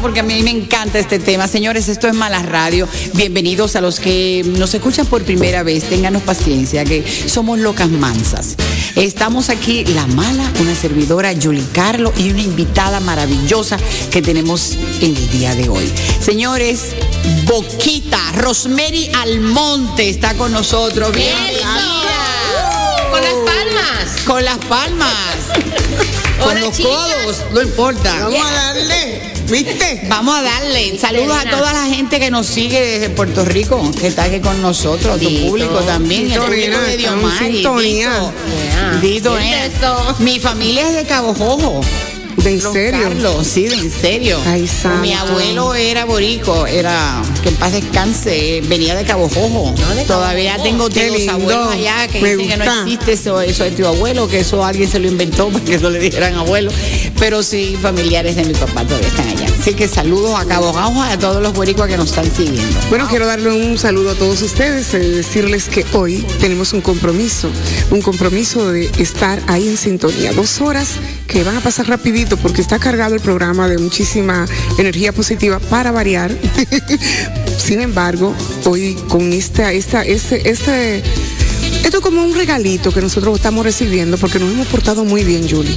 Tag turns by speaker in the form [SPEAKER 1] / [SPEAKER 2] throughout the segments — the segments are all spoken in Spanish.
[SPEAKER 1] porque a mí me encanta este tema. Señores, esto es Mala Radio. Bienvenidos a los que nos escuchan por primera vez. Ténganos paciencia, que somos locas mansas. Estamos aquí, La Mala, una servidora, Julie Carlo, y una invitada maravillosa que tenemos en el día de hoy. Señores, Boquita, Rosemary Almonte está con nosotros.
[SPEAKER 2] Bien. Con las palmas.
[SPEAKER 1] Con las palmas. con los codos, no importa.
[SPEAKER 3] Vamos a darle. ¿Viste?
[SPEAKER 1] Vamos a darle. Saludos a toda la gente que nos sigue desde Puerto Rico, que está aquí con nosotros, tu público también, el público de Dito, eh. Mi familia es de Cabo Jojo.
[SPEAKER 3] ¿De en serio?
[SPEAKER 1] Carlos, sí, de en serio.
[SPEAKER 3] Ay,
[SPEAKER 1] Mi abuelo era borico, era, que en paz descanse, venía de Cabo Jojo. Todavía tengo tíos abuelos allá que dicen que no existe eso, eso de tu abuelo, que eso alguien se lo inventó para que no le dijeran abuelo. Pero sí, familiares de mi papá todavía están allá. Así que saludos a Cabo Jojo, a todos los boricuas que nos están siguiendo.
[SPEAKER 3] Bueno, quiero darle un saludo a todos ustedes, y eh, decirles que hoy tenemos un compromiso, un compromiso de estar ahí en sintonía. Dos horas que van a pasar rapidito porque está cargado el programa de muchísima energía positiva para variar. Sin embargo, hoy con esta, esta, este, este, esto es como un regalito que nosotros estamos recibiendo porque nos hemos portado muy bien, Julie.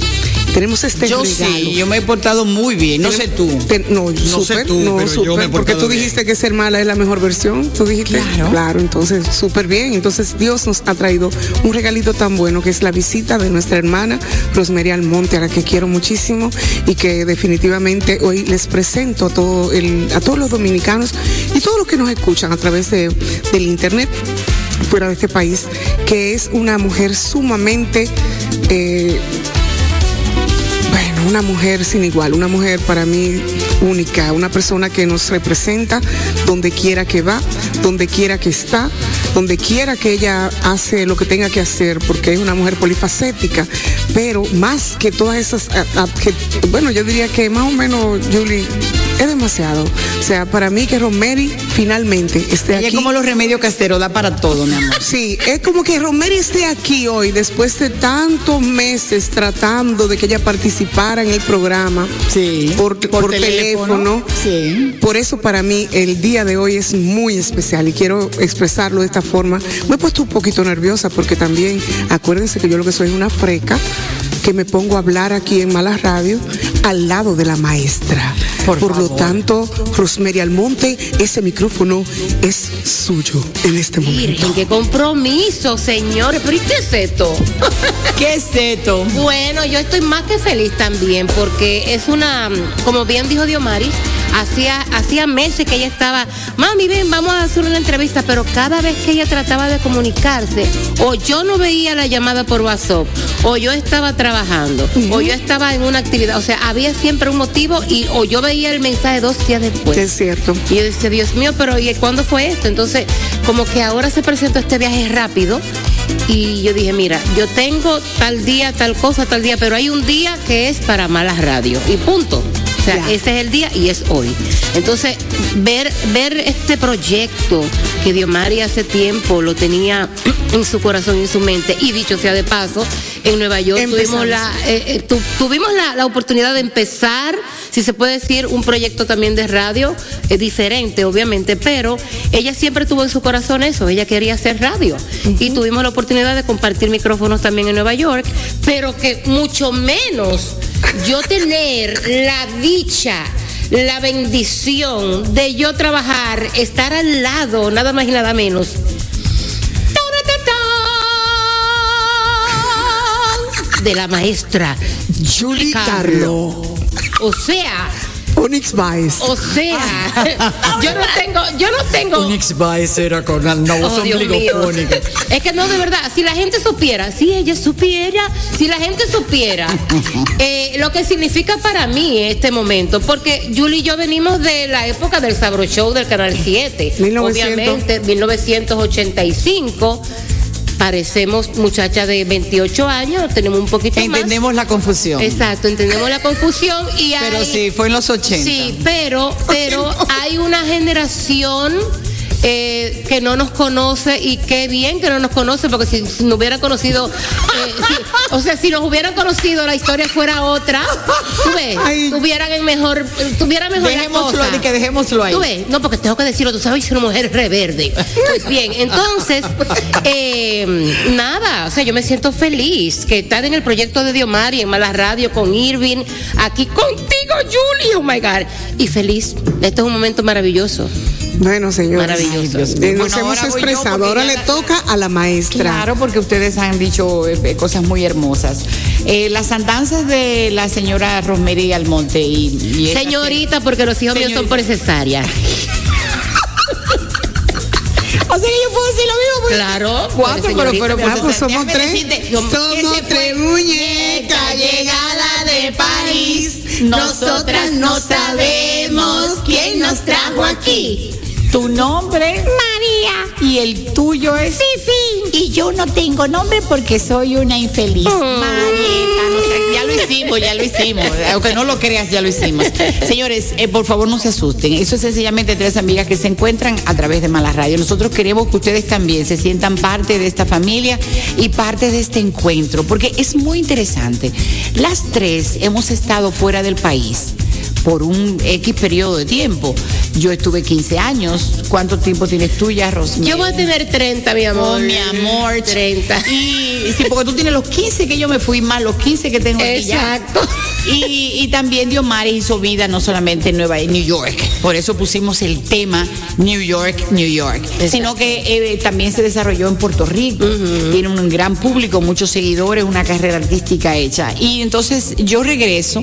[SPEAKER 3] Tenemos este
[SPEAKER 1] yo
[SPEAKER 3] regalo.
[SPEAKER 1] Sí, yo me he portado muy bien, no sé tú.
[SPEAKER 3] no, no sé tú, no, super, porque tú dijiste que ser mala es la mejor versión, tú dijiste.
[SPEAKER 1] Claro.
[SPEAKER 3] Claro, entonces súper bien. Entonces Dios nos ha traído un regalito tan bueno que es la visita de nuestra hermana Rosemary Almonte, a la que quiero muchísimo y que definitivamente hoy les presento a, todo el, a todos los dominicanos y todos los que nos escuchan a través de, del internet fuera de este país, que es una mujer sumamente eh, una mujer sin igual, una mujer para mí única, una persona que nos representa donde quiera que va, donde quiera que está, donde quiera que ella hace lo que tenga que hacer, porque es una mujer polifacética, pero más que todas esas, bueno, yo diría que más o menos, Julie, es demasiado. O sea, para mí que Romery finalmente esté aquí.
[SPEAKER 1] Es como los remedios caseros, da para todo, mi amor.
[SPEAKER 3] Sí, es como que Romery esté aquí hoy, después de tantos meses tratando de que ella participara en el programa.
[SPEAKER 1] Sí.
[SPEAKER 3] Por, por, teléfono.
[SPEAKER 1] Sí.
[SPEAKER 3] Por eso para mí el día de hoy es muy especial y quiero expresarlo de esta forma. Me he puesto un poquito nerviosa porque también, acuérdense que yo lo que soy es una freca que me pongo a hablar aquí en Malas Radio al lado de la maestra. Por, lo tanto, Rosemary Almonte, ese micrófono es suyo en este momento.
[SPEAKER 2] qué compromiso, señores. Pero ¿y qué es esto?
[SPEAKER 1] ¿Qué es esto?
[SPEAKER 2] Bueno, yo estoy más que feliz también porque es una, como bien dijo Diomaris, hacía, hacía meses que ella estaba, mami, ven, vamos a hacer una entrevista, pero cada vez que ella trataba de comunicarse, o yo no veía la llamada por WhatsApp, o yo estaba trabajando, o yo estaba en una actividad, o sea, había siempre un motivo y o yo veía el mensaje dos días después.
[SPEAKER 3] Es cierto.
[SPEAKER 2] Y yo decía, Dios mío, pero ¿y cuándo fue esto? Entonces, como que ahora se presentó este viaje rápido. Y yo dije, mira, yo tengo tal día, tal cosa, tal día, pero hay un día que es para malas radio. Y punto. Sea,
[SPEAKER 3] Ya.
[SPEAKER 2] ese es el día y es hoy. Entonces, ver, ver este proyecto que Diomari hace tiempo lo tenía en su corazón y en su mente, y dicho sea de paso, en Nueva York
[SPEAKER 3] Empezamos.
[SPEAKER 2] tuvimos la, eh, eh, tu- tuvimos la, la oportunidad de empezar, si se puede decir, un proyecto también de radio, eh, diferente, obviamente, pero ella siempre tuvo en su corazón eso, ella quería hacer radio. Y tuvimos la oportunidad de compartir micrófonos también en Nueva York, pero que mucho menos yo tener la dicha. La bendición de yo trabajar, estar al lado, nada más y nada menos, de la maestra Julie. Carlo. O sea,
[SPEAKER 3] Onyx Vice.
[SPEAKER 2] o sea, yo no tengo, yo no tengo.
[SPEAKER 1] Onyx Vice era con la no
[SPEAKER 2] Oh. Es que no, de verdad, si la gente supiera, si ella supiera, si la gente supiera eh, lo que significa para mí este momento, porque Julie y yo venimos de la época del Sabro Show del Canal 7,
[SPEAKER 3] 1900.
[SPEAKER 2] obviamente, 1985. Parecemos muchachas de 28 años, tenemos un poquito más.
[SPEAKER 1] Entendemos la confusión.
[SPEAKER 2] Exacto, entendemos la confusión y hay,
[SPEAKER 1] Pero sí, fue en los 80.
[SPEAKER 2] Sí, pero, pero hay una generación eh, que no nos conoce y qué bien que no nos conoce, porque si, si nos hubieran conocido, eh, si- o sea, si nos hubieran conocido, la historia fuera otra, tú ves,
[SPEAKER 3] Ay.
[SPEAKER 2] tuvieran el mejor, tuvieran mejor la
[SPEAKER 1] Dejémoslo,
[SPEAKER 2] cosa.
[SPEAKER 1] de que dejémoslo ahí.
[SPEAKER 2] Tú ves, no, porque tengo que decirlo, tú sabes, soy una mujer reverde. Pues bien, entonces, eh, nada, o sea, yo me siento feliz que estar en el proyecto de Diomari, en Mala Radio, con Irving, aquí contigo, Julie, oh my God. Y feliz, este es un momento maravilloso.
[SPEAKER 3] Bueno, señores.
[SPEAKER 2] Maravilloso.
[SPEAKER 3] Ay, Dios
[SPEAKER 1] mío.
[SPEAKER 3] Eh, nos
[SPEAKER 1] Bueno,
[SPEAKER 3] hemos
[SPEAKER 1] ahora yo
[SPEAKER 3] expresado. Ahora le
[SPEAKER 1] la-
[SPEAKER 3] toca a la maestra.
[SPEAKER 1] Claro, porque ustedes han dicho eh, cosas muy hermosas. Eh, las andanzas de la señora Rosemary Almonte y, y esta
[SPEAKER 2] Señorita, porque los hijos míos son por cesárea.
[SPEAKER 1] O sea que yo puedo decir lo mismo. porque-
[SPEAKER 2] Claro,
[SPEAKER 1] Cuatro, pero,
[SPEAKER 2] señorita,
[SPEAKER 1] pero,
[SPEAKER 3] Ah, pues somos tres.
[SPEAKER 1] decirte,
[SPEAKER 2] Somos
[SPEAKER 3] tres muñecas llegadas de París.
[SPEAKER 1] Nosotras no sabemos quién nos trajo aquí. Tu nombre, María. Y el tuyo es. Fifi. Y yo no tengo nombre porque soy una infeliz. Marieta, no sé, ya lo hicimos, ya lo hicimos. Aunque no lo creas, ya lo hicimos. Señores, eh, por favor no se asusten. Eso es sencillamente tres amigas que se encuentran a través de Mala Radio. Nosotros queremos que ustedes también se sientan parte de esta familia y parte de este encuentro, porque es muy interesante. Las tres hemos estado fuera del país por un X periodo de tiempo. Yo estuve 15 años. ¿Cuánto tiempo tienes tú ya, Rosemary?
[SPEAKER 2] Yo voy a tener 30, mi amor.
[SPEAKER 1] Oh, mi amor.
[SPEAKER 2] 30.
[SPEAKER 1] Y sí, porque tú tienes los 15 que yo me fui más, los 15 que tengo aquí ya. Y, y también Diomari hizo vida no solamente en Nueva en New York, por eso pusimos el tema New York, New York, sino que eh, también se desarrolló en Puerto Rico, tiene un gran público, muchos seguidores, una carrera artística hecha. Y entonces yo regreso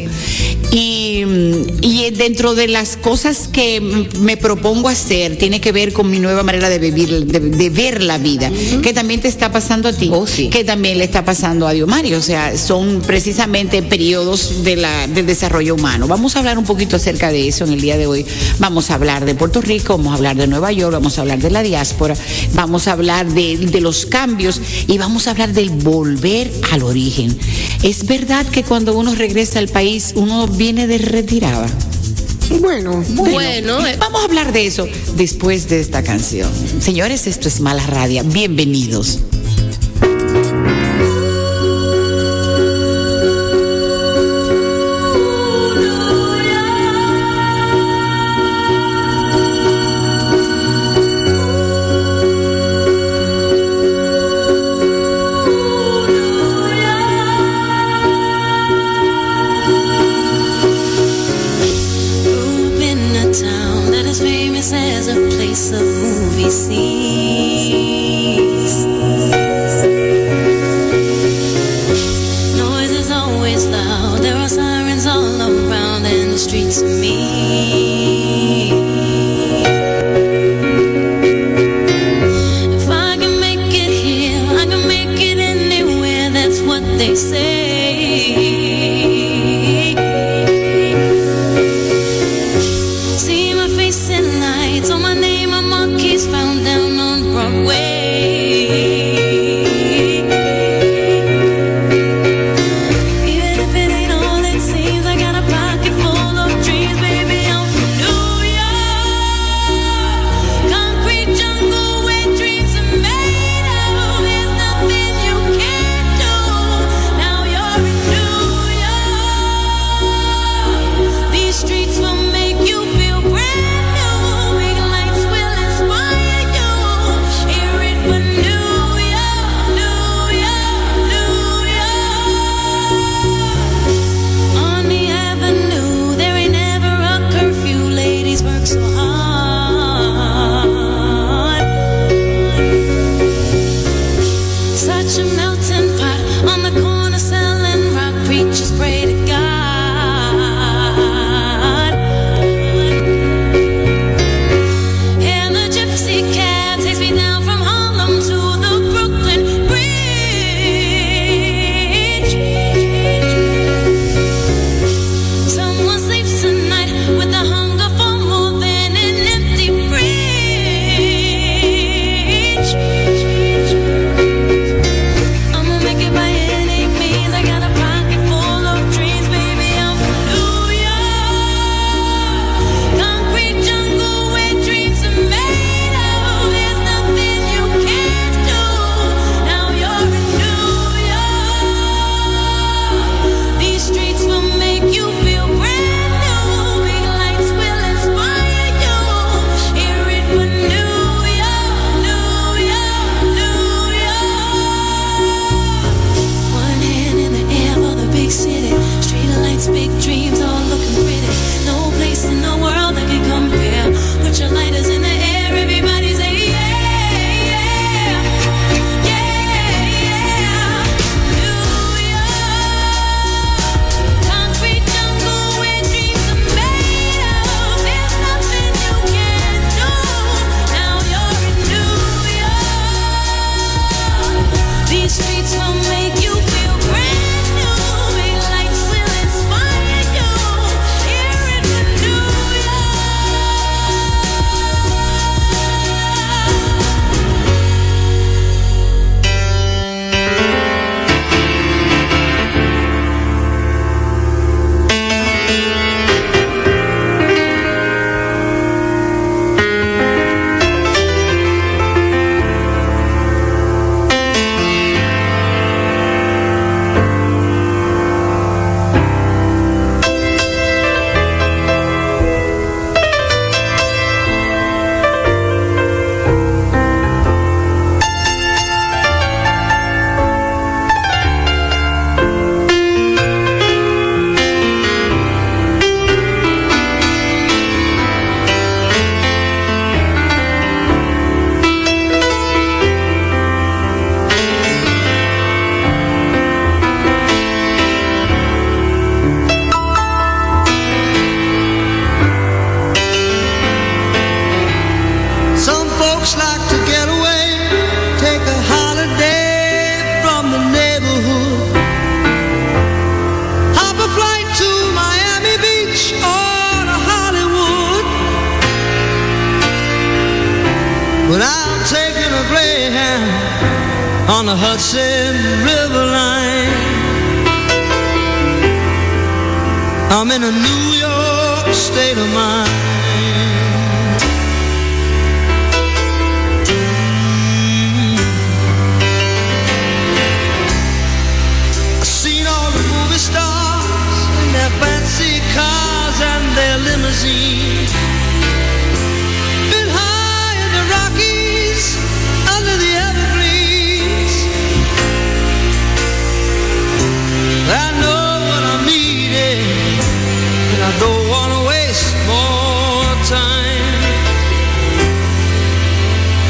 [SPEAKER 1] y, y dentro de las cosas que me propongo hacer, tiene que ver con mi nueva manera de vivir, de, de ver la vida, que también te está pasando a ti,
[SPEAKER 2] Oh, sí.
[SPEAKER 1] que también le está pasando a Diomari, o sea, son precisamente periodos de la, del desarrollo humano. Vamos a hablar un poquito acerca de eso en el día de hoy. Vamos a hablar de Puerto Rico, vamos a hablar de Nueva York, vamos a hablar de la diáspora, vamos a hablar de, de los cambios y vamos a hablar del volver al origen. Es verdad que cuando uno regresa al país, uno viene de retirada.
[SPEAKER 3] Bueno,
[SPEAKER 2] Bueno, eh,
[SPEAKER 1] Vamos a hablar de eso después de esta canción. Señores, esto es Mala Radio. Bienvenidos.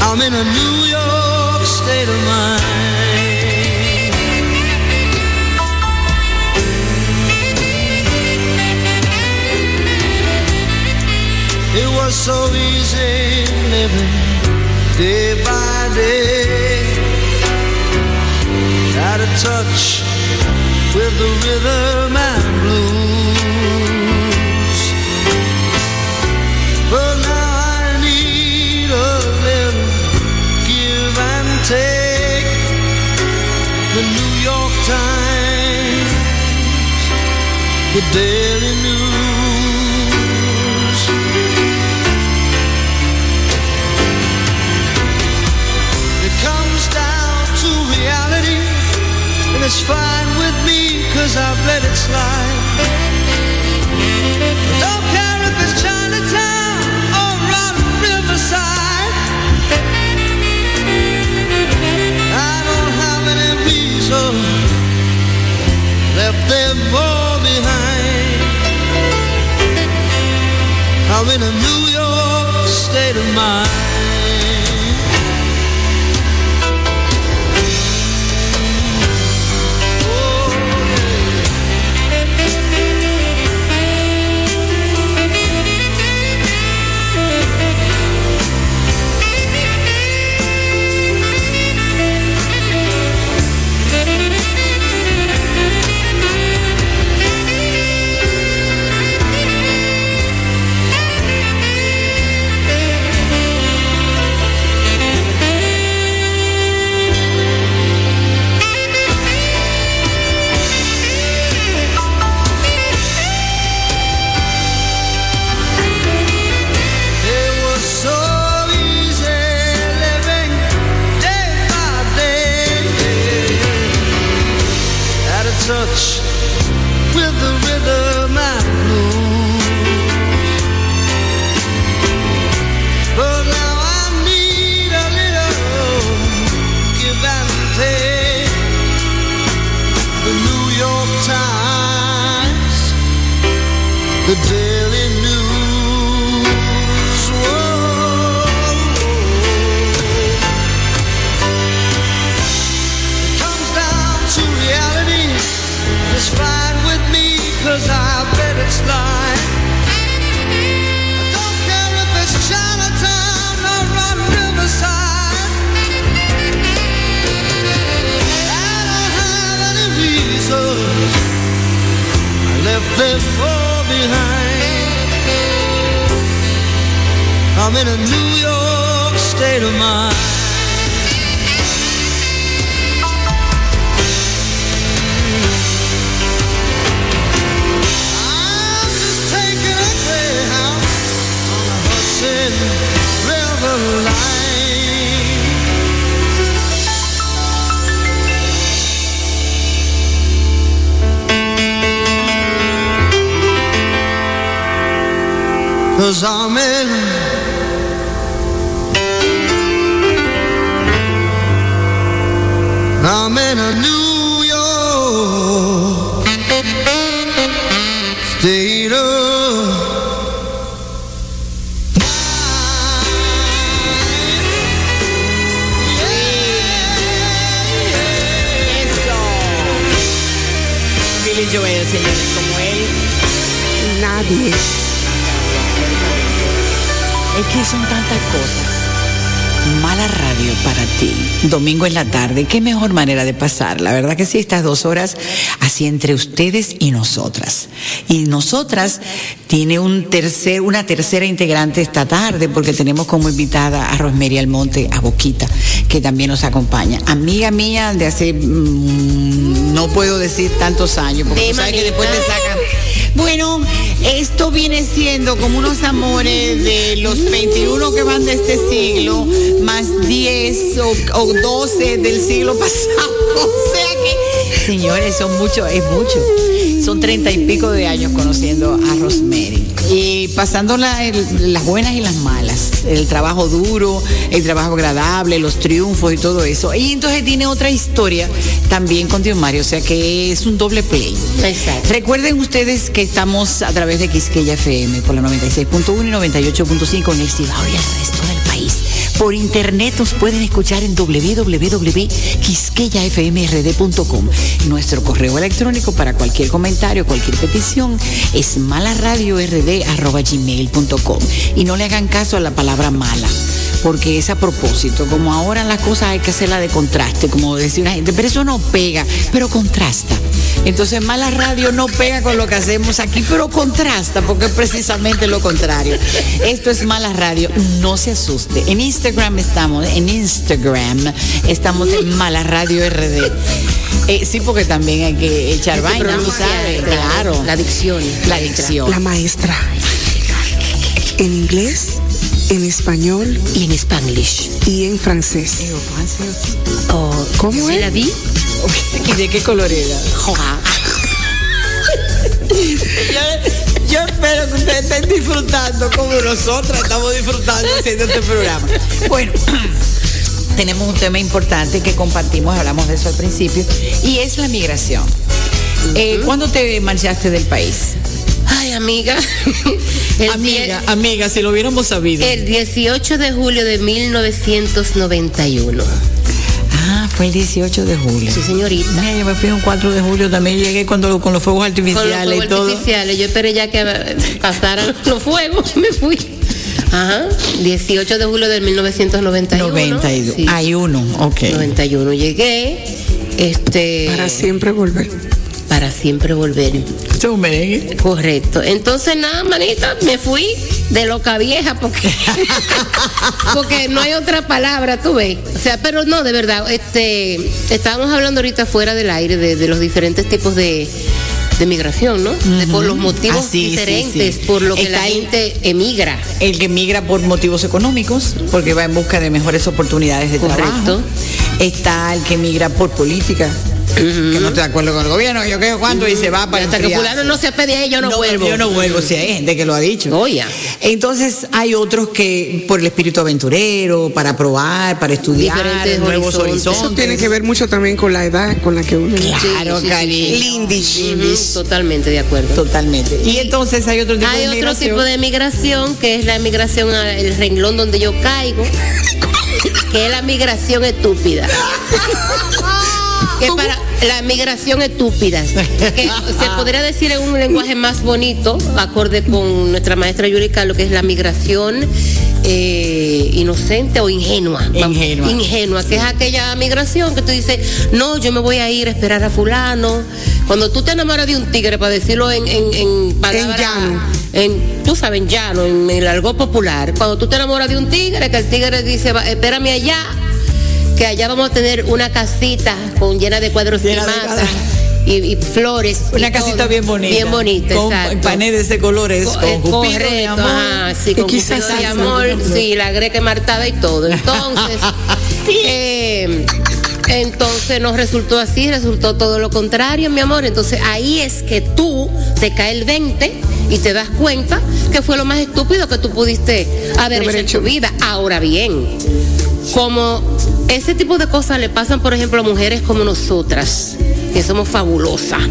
[SPEAKER 4] I'm in a New York
[SPEAKER 5] state of mind. It was so easy living day by day. Had a touch with the rhythm and blues. The Daily News. It comes down to reality, and it's fine with me, cause I've let it slide. I'm in a New York state of mind. I'm in a New York state of mind. Cause I'm in. I'm in a New
[SPEAKER 3] Nadie.
[SPEAKER 1] Es que son tantas cosas. Mala radio para ti. Domingo en la tarde. Qué mejor manera de pasar. La verdad que sí, estas dos horas así entre ustedes y nosotras. Y nosotras tiene un tercer, una tercera integrante esta tarde porque tenemos como invitada a Rosemary Almonte, a Boquita, que también nos acompaña. Amiga mía de hace, mm, no puedo decir tantos años, porque tú sabes que después te sacan bueno, esto viene siendo como unos amores de los 21 que van de este siglo, más 10 o, o 12 del siglo pasado. O sea que, señores, son mucho, es mucho. Son treinta y pico de años conociendo a Rosemary. Y pasando la- el- las buenas y las malas, el trabajo duro, el trabajo agradable, los triunfos y todo eso. Y entonces tiene otra historia también con Dios Mario, o sea que es un doble play.
[SPEAKER 2] Exacto.
[SPEAKER 1] Recuerden ustedes que estamos a través de Quisqueya FM por la 96.1 y 98.5 en el Cibao y el resto del. Por internet nos pueden escuchar en www.quisqueyafmrd.com. Nuestro correo electrónico para cualquier comentario, cualquier petición es malaradiord.gmail.com. Y no le hagan caso a la palabra mala porque es a propósito. Como ahora las cosas hay que hacerla de contraste, como decía una gente, pero eso no pega, pero contrasta. Entonces, mala radio no pega con lo que hacemos aquí, pero contrasta, porque es precisamente lo contrario. Esto es mala radio, no se asuste. En Instagram estamos, en Instagram estamos en mala radio RD. Eh, sí, porque también hay que echar
[SPEAKER 2] que
[SPEAKER 1] vaina, tú sabes,
[SPEAKER 2] claro. La dicción.
[SPEAKER 1] La dicción.
[SPEAKER 3] La maestra. En inglés, en español
[SPEAKER 2] Y en Spanglish.
[SPEAKER 3] y en francés.
[SPEAKER 2] Oh,
[SPEAKER 3] ¿Cómo
[SPEAKER 2] ¿sí
[SPEAKER 3] es?
[SPEAKER 2] la vi?
[SPEAKER 1] ¿Y de qué color era?
[SPEAKER 2] Joa.
[SPEAKER 1] Yo, yo espero que ustedes estén disfrutando como nosotras estamos disfrutando haciendo este programa. Bueno, tenemos un tema importante que compartimos, hablamos de eso al principio, y es la migración. Eh, ¿Cuándo te marchaste del país?
[SPEAKER 2] Ay, amiga. El
[SPEAKER 1] amiga, amiga, si lo hubiéramos sabido.
[SPEAKER 2] El 18 de julio de 1991.
[SPEAKER 1] ah, fue el 18 de julio.
[SPEAKER 2] Sí, señorita.
[SPEAKER 1] Mira, yo me fui un 4 de julio, también llegué cuando con los fuegos
[SPEAKER 2] Con los
[SPEAKER 1] artificiales
[SPEAKER 2] fuegos
[SPEAKER 1] y todo.
[SPEAKER 2] artificiales. Yo esperé ya que pasaran los fuegos y me fui. Ajá. 18 de julio de 1991.
[SPEAKER 1] 92.
[SPEAKER 2] Sí.
[SPEAKER 1] Hay uno, ok.
[SPEAKER 2] 91 llegué. Este.
[SPEAKER 3] Para siempre volver.
[SPEAKER 2] Para siempre volver.
[SPEAKER 1] Esto es un merengue.
[SPEAKER 2] Correcto. Entonces, nada, manita, me fui de loca vieja porque porque no hay otra palabra, tú ves. O sea, pero no, de verdad, este estábamos hablando ahorita fuera del aire de, de los diferentes tipos de de migración, ¿no? De- por los motivos
[SPEAKER 1] Ah, sí,
[SPEAKER 2] diferentes,
[SPEAKER 1] sí.
[SPEAKER 2] por lo que
[SPEAKER 1] Está
[SPEAKER 2] la gente emigra.
[SPEAKER 1] El que migra por motivos económicos, porque va en busca de mejores oportunidades de
[SPEAKER 2] Correcto.
[SPEAKER 1] trabajo. Está el que migra por política, que no está de acuerdo con el gobierno, yo qué cuánto, y se va para
[SPEAKER 2] Hasta que fulano no se ahí, yo no, vuelvo.
[SPEAKER 1] Yo no vuelvo, si hay gente que lo ha dicho.
[SPEAKER 2] Oye.
[SPEAKER 1] Entonces hay otros que por el espíritu aventurero, para probar, para estudiar,
[SPEAKER 2] Diferentes
[SPEAKER 1] nuevos
[SPEAKER 2] horizontes.
[SPEAKER 1] horizontes.
[SPEAKER 3] Eso tiene que ver mucho también con la edad con la que uno.
[SPEAKER 1] Claro,
[SPEAKER 2] Sí, sí,
[SPEAKER 1] cariño.
[SPEAKER 2] sí.
[SPEAKER 3] Lindish.
[SPEAKER 2] Ujú, Totalmente de acuerdo.
[SPEAKER 1] Totalmente. Y entonces hay otro tipo
[SPEAKER 2] Hay
[SPEAKER 1] de
[SPEAKER 2] otro
[SPEAKER 1] migración.
[SPEAKER 2] tipo de migración que es la migración al renglón donde yo caigo, que es la migración estúpida. que para la migración estúpida. Que se podría decir en un lenguaje más bonito, acorde con nuestra maestra Yuri Carlos, que es la migración eh, inocente o ingenua.
[SPEAKER 1] Ingenua.
[SPEAKER 2] Ingenua, que es aquella migración que tú dices, no, yo me voy a ir a esperar a fulano. Cuando tú te enamoras de un tigre, para decirlo en, en, en palabras-
[SPEAKER 3] llano.
[SPEAKER 2] en, tú sabes, en llano, en el algo popular, cuando tú te enamoras de un tigre, que el tigre dice, "Va, espérame allá, que allá vamos a tener una casita con llena de cuadros
[SPEAKER 1] Llena de cuadros.
[SPEAKER 2] y, y flores.
[SPEAKER 1] Una
[SPEAKER 2] y
[SPEAKER 1] casita
[SPEAKER 2] todo.
[SPEAKER 1] bien bonita.
[SPEAKER 2] Bien bonita,
[SPEAKER 1] Con
[SPEAKER 2] exacto.
[SPEAKER 1] paneles de colores,
[SPEAKER 2] Co-
[SPEAKER 1] con
[SPEAKER 2] eh,
[SPEAKER 1] Cupido de
[SPEAKER 2] correcto,
[SPEAKER 1] amor.
[SPEAKER 2] ajá, sí,
[SPEAKER 3] Y
[SPEAKER 2] con
[SPEAKER 3] quizás
[SPEAKER 2] de amor, sí, la greca martada y todo. Entonces, eh, entonces nos resultó así, resultó todo lo contrario, mi amor. Entonces ahí es que tú te cae el 20 y te das cuenta que fue lo más estúpido que tú pudiste haber
[SPEAKER 3] Haber
[SPEAKER 2] hecho en
[SPEAKER 3] hecho.
[SPEAKER 2] tu vida. Ahora bien, como ese tipo de cosas le pasan, por ejemplo, a mujeres como nosotras, que somos fabulosas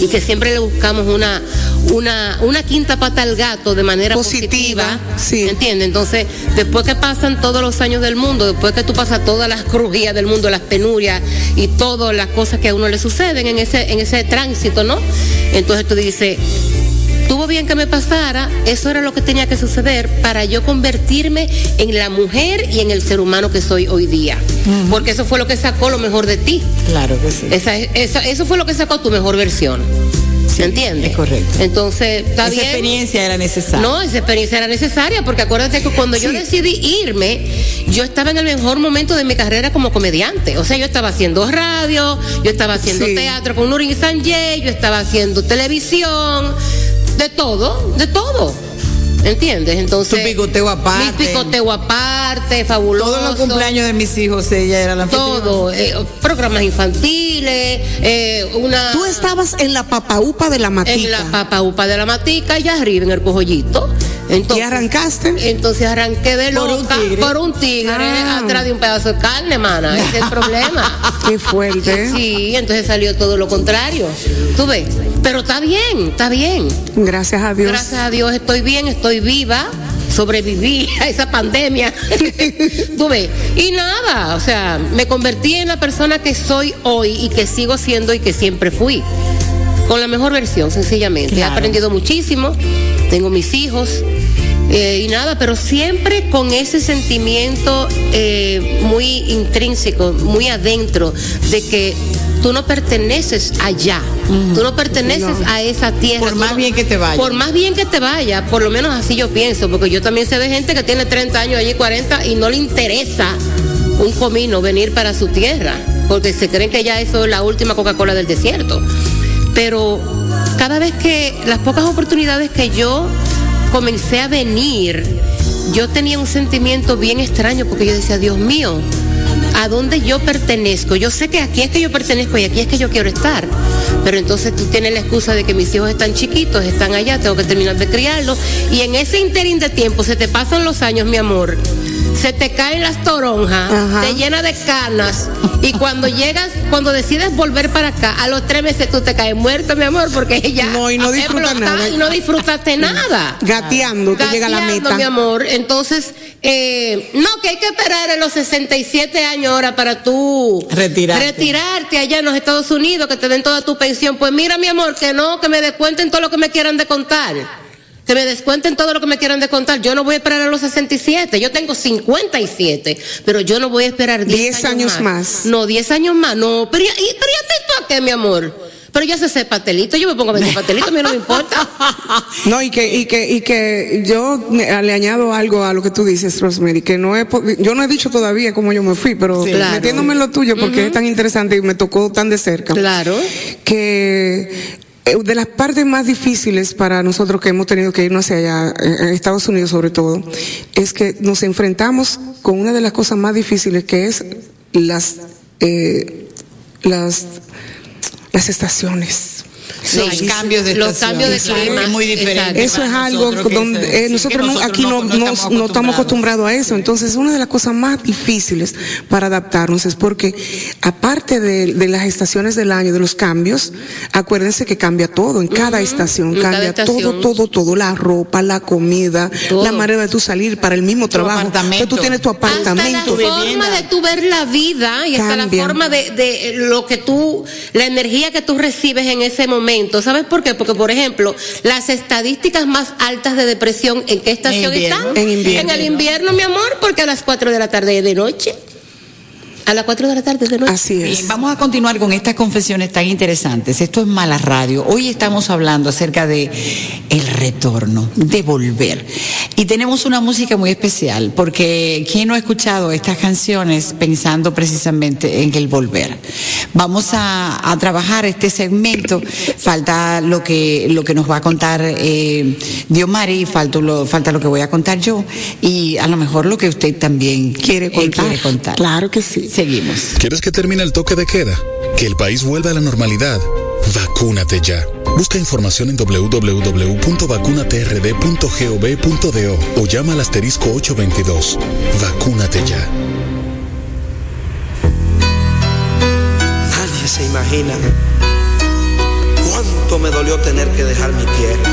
[SPEAKER 2] y que siempre le buscamos una, una, una quinta pata al gato de manera
[SPEAKER 3] Positiva,
[SPEAKER 2] positiva.
[SPEAKER 3] sí.
[SPEAKER 2] ¿Entiendes? Entonces, después que pasan todos los años del mundo, después que tú pasas todas las crujías del mundo, las penurias y todas las cosas que a uno le suceden en ese, en ese tránsito, ¿no? Entonces tú dices, Tuvo bien que me pasara, eso era lo que tenía que suceder para yo convertirme en la mujer y en el ser humano que soy hoy día. Porque eso fue lo que sacó lo mejor de ti.
[SPEAKER 1] Claro que sí.
[SPEAKER 2] Esa, esa- eso fue lo que sacó tu mejor versión. ¿Se entiende?
[SPEAKER 1] es correcto.
[SPEAKER 2] Entonces, está
[SPEAKER 1] Esa
[SPEAKER 2] bien.
[SPEAKER 1] experiencia era necesaria.
[SPEAKER 2] No, esa experiencia era necesaria porque acuérdate que cuando yo decidí irme, yo estaba en el mejor momento de mi carrera como comediante. O sea, yo estaba haciendo radio, yo estaba haciendo
[SPEAKER 3] Sí.
[SPEAKER 2] teatro con Nurin Sanjay, yo estaba haciendo televisión, de todo, de todo. ¿Entiendes? Entonces.
[SPEAKER 1] Tu picoteo aparte.
[SPEAKER 2] Mi picoteo aparte, fabuloso.
[SPEAKER 1] Todos los cumpleaños de mis hijos, ella era la.
[SPEAKER 2] Todo, eh, programas infantiles, eh, una.
[SPEAKER 3] Tú estabas en la papaupa de la matica.
[SPEAKER 2] en la papaupa de la matica, allá arriba, en el cojollito. Entonces,
[SPEAKER 3] ¿Y arrancaste?
[SPEAKER 2] Entonces arranqué de
[SPEAKER 1] Por un
[SPEAKER 2] loca
[SPEAKER 1] tigre.
[SPEAKER 2] por un tigre
[SPEAKER 3] Ah.
[SPEAKER 2] atrás de un pedazo de carne, mana. Ese es el problema.
[SPEAKER 3] Qué fuerte.
[SPEAKER 2] Sí, entonces salió todo lo contrario. Tú ves. Pero está bien, está bien.
[SPEAKER 3] Gracias a Dios.
[SPEAKER 2] Gracias a Dios estoy bien, estoy viva. Sobreviví a esa pandemia. Tú ves. Y nada, o sea, me convertí en la persona que soy hoy y que sigo siendo y que siempre fui. Con la mejor versión, sencillamente.
[SPEAKER 1] Claro.
[SPEAKER 2] He aprendido muchísimo. Tengo mis hijos. Eh, y nada, pero siempre con ese sentimiento eh, muy intrínseco, muy adentro, de que tú no perteneces allá, tú no perteneces a esa tierra.
[SPEAKER 1] Por más
[SPEAKER 2] no-
[SPEAKER 1] bien que te vaya.
[SPEAKER 2] Por más bien que te vaya, por lo menos así yo pienso, porque yo también sé de gente que tiene 30 años allí, 40, y no le interesa un comino venir para su tierra, porque se creen que ya eso es la última Coca-Cola del desierto. Pero cada vez que, las pocas oportunidades que yo comencé a venir, yo tenía un sentimiento bien extraño, porque yo decía, Dios mío, ¿a dónde yo pertenezco? Yo sé que aquí es que yo pertenezco y aquí es que yo quiero estar. Pero entonces tú tienes la excusa de que mis hijos están chiquitos, están allá, tengo que terminar de criarlos. Y en ese interín de tiempo se te pasan los años, mi amor. Se te caen las toronjas,
[SPEAKER 3] Ajá.
[SPEAKER 2] te llena de canas. Y cuando llegas, cuando decides volver para acá, a los tres meses tú te caes muerto, mi amor, porque ya
[SPEAKER 3] No, y no disfrutas nada.
[SPEAKER 2] y no disfrutaste nada
[SPEAKER 3] Gateando, te llega a la meta.
[SPEAKER 2] mi amor. Entonces, eh, no, que hay que esperar a los 67 años ahora para tú
[SPEAKER 1] Retirarte.
[SPEAKER 2] retirarte allá en los Estados Unidos, que te den toda tu pensión. Pues mira, mi amor, que no, que me descuenten todo lo que me quieran descontar. Que me descuenten todo lo que me quieran descontar. Yo no voy a esperar a los 67. Yo tengo 57. Pero yo no voy a esperar 10,
[SPEAKER 3] Diez años más.
[SPEAKER 2] No, 10 años más. No, pero, ya- y, pero ya te qué, mi amor. Pero ya se ese pastelito. Yo me pongo a vender pastelito. A mí no me importa.
[SPEAKER 3] No, y que, y que, y que yo le añado algo a lo que tú dices, Rosemary, que no he, yo no he dicho todavía cómo yo me fui, pero
[SPEAKER 2] Sí. Claro.
[SPEAKER 3] metiéndome en lo tuyo porque es tan interesante y me tocó tan de cerca.
[SPEAKER 2] Claro.
[SPEAKER 3] Que de las partes más difíciles para nosotros que hemos tenido que irnos hacia allá, eh, en Estados Unidos sobre todo, es que nos enfrentamos con una de las cosas más difíciles que es las, eh, las, las estaciones.
[SPEAKER 1] Los cambios de
[SPEAKER 2] los
[SPEAKER 1] estación.
[SPEAKER 2] cambios de
[SPEAKER 1] Eso
[SPEAKER 2] clima.
[SPEAKER 1] Es muy diferente.
[SPEAKER 3] Eso es algo
[SPEAKER 1] nosotros
[SPEAKER 3] donde eh,
[SPEAKER 1] sí,
[SPEAKER 3] nosotros, no- aquí no, no- no estamos acostumbrados a eso. Entonces, una de las cosas más difíciles para adaptarnos es porque, aparte de, de las estaciones del año, de los cambios, acuérdense que cambia todo en cada estación.
[SPEAKER 2] en cada
[SPEAKER 3] cambia
[SPEAKER 2] estación.
[SPEAKER 3] todo, todo, todo. La ropa, la comida,
[SPEAKER 2] Todo.
[SPEAKER 3] la manera de tú salir para el mismo trabajo.
[SPEAKER 1] apartamento.
[SPEAKER 3] Tú tienes tu
[SPEAKER 2] Hasta la
[SPEAKER 3] apartamento.
[SPEAKER 2] forma de tú ver la vida y hasta la
[SPEAKER 3] Cambia.
[SPEAKER 2] forma de, de lo que tú, la energía que tú recibes en ese momento. ¿Sabes por qué? Porque, por ejemplo, las estadísticas más altas de depresión, ¿en qué estación
[SPEAKER 1] invierno.
[SPEAKER 2] están?
[SPEAKER 3] En invierno.
[SPEAKER 2] En el invierno, mi amor, porque a las 4 de la tarde de noche. A las 4 de la tarde de noche.
[SPEAKER 3] Así es.
[SPEAKER 1] Bien, vamos a continuar con estas confesiones tan interesantes. Esto es Mala Radio. Hoy estamos hablando acerca de el retorno, de volver. Y tenemos una música muy especial, porque ¿quién no ha escuchado estas canciones pensando precisamente en el volver? Vamos a, a trabajar este segmento. Falta lo que, lo que nos va a contar eh, Diomari, falta lo, falta lo que voy a contar yo, y a lo mejor lo que usted también
[SPEAKER 3] Quiere
[SPEAKER 1] eh, quiere contar.
[SPEAKER 3] Claro que sí.
[SPEAKER 1] Seguimos.
[SPEAKER 6] ¿Quieres que termine el toque de queda? ¿Que el país vuelva a la normalidad? Vacúnate ya. Busca información en www.vacunatrd.gov.do o llama al asterisco 822. Vacúnate ya.
[SPEAKER 7] Nadie se imagina cuánto me dolió tener que dejar mi tierra.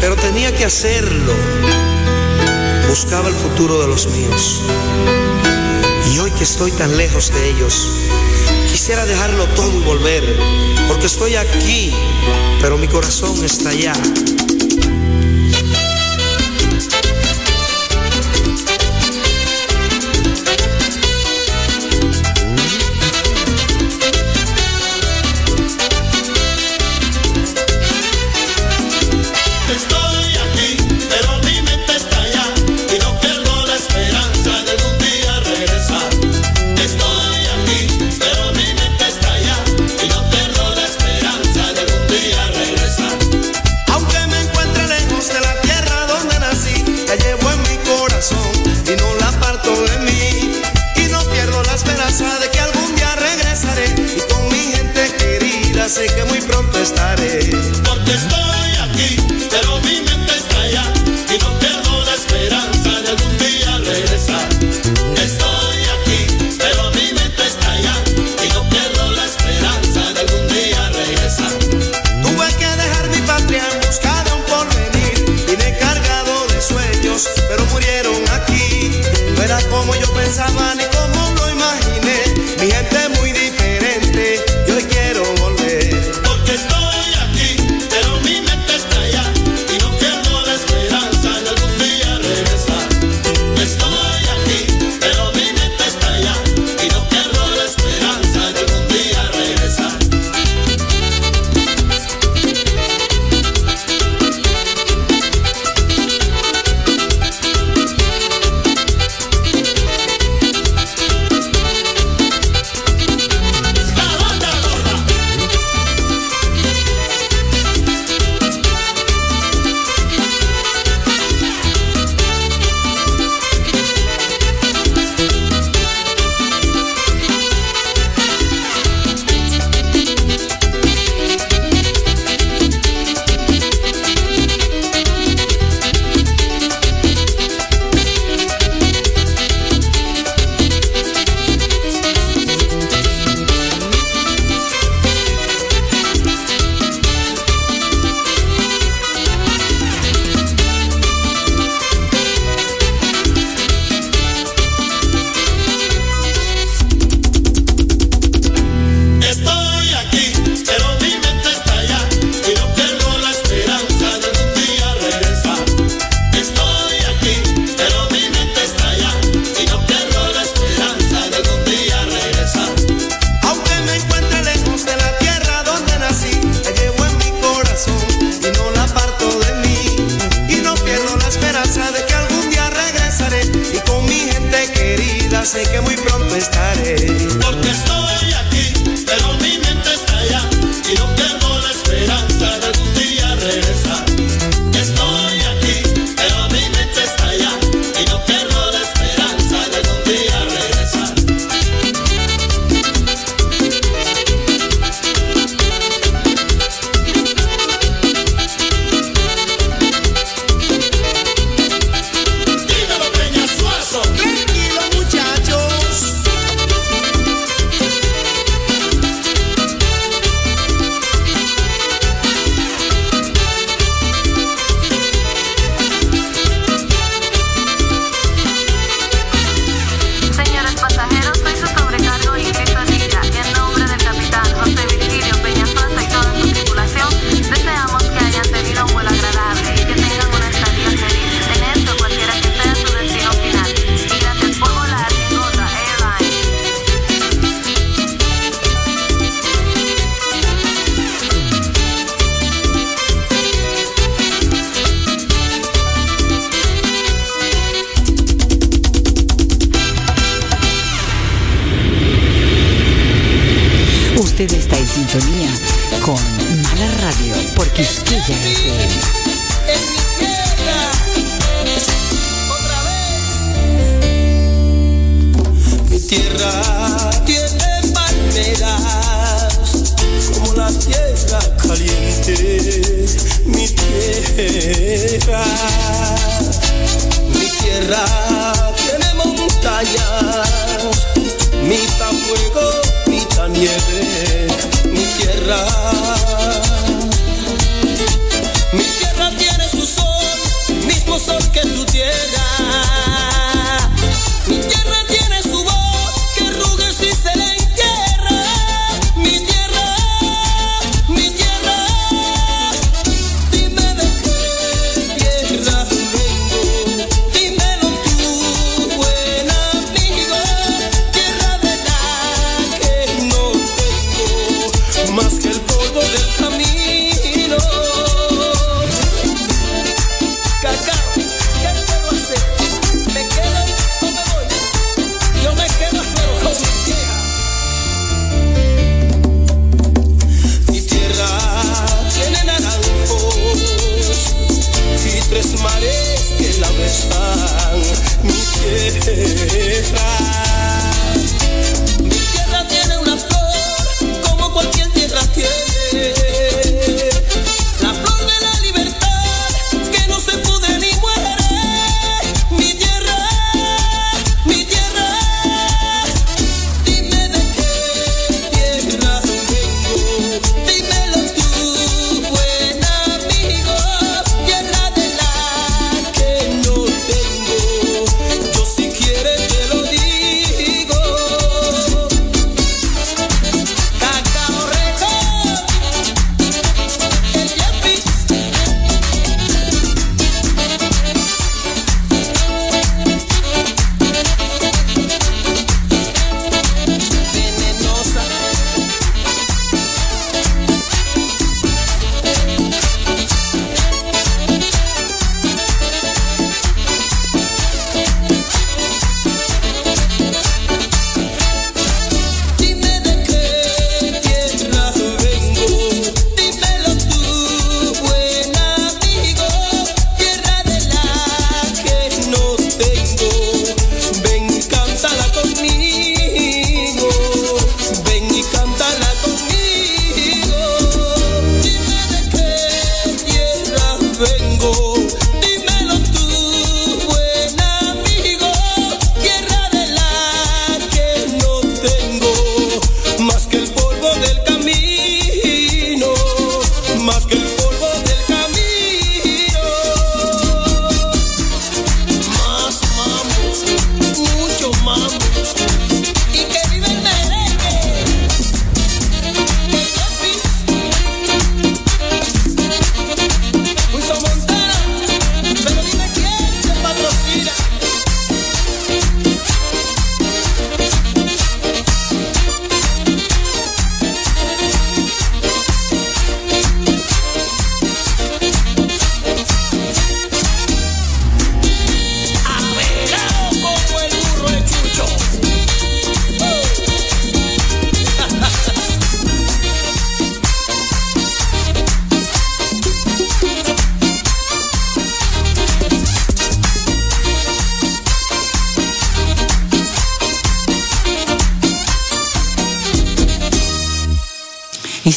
[SPEAKER 7] Pero tenía que hacerlo. Buscaba el futuro de los míos. Y hoy que estoy tan lejos de ellos, quisiera dejarlo todo y volver. Porque estoy aquí, pero mi corazón está allá. Sé que muy pronto estaré.
[SPEAKER 8] Porque estoy aquí, pero mi mente está allá y no pierdo la esperanza de algún día regresar. Estoy aquí, pero mi mente está allá y no pierdo la esperanza de algún día regresar.
[SPEAKER 7] Tuve que dejar mi patria en busca de un porvenir. Vine cargado de sueños, pero murieron aquí. No era como yo pensaba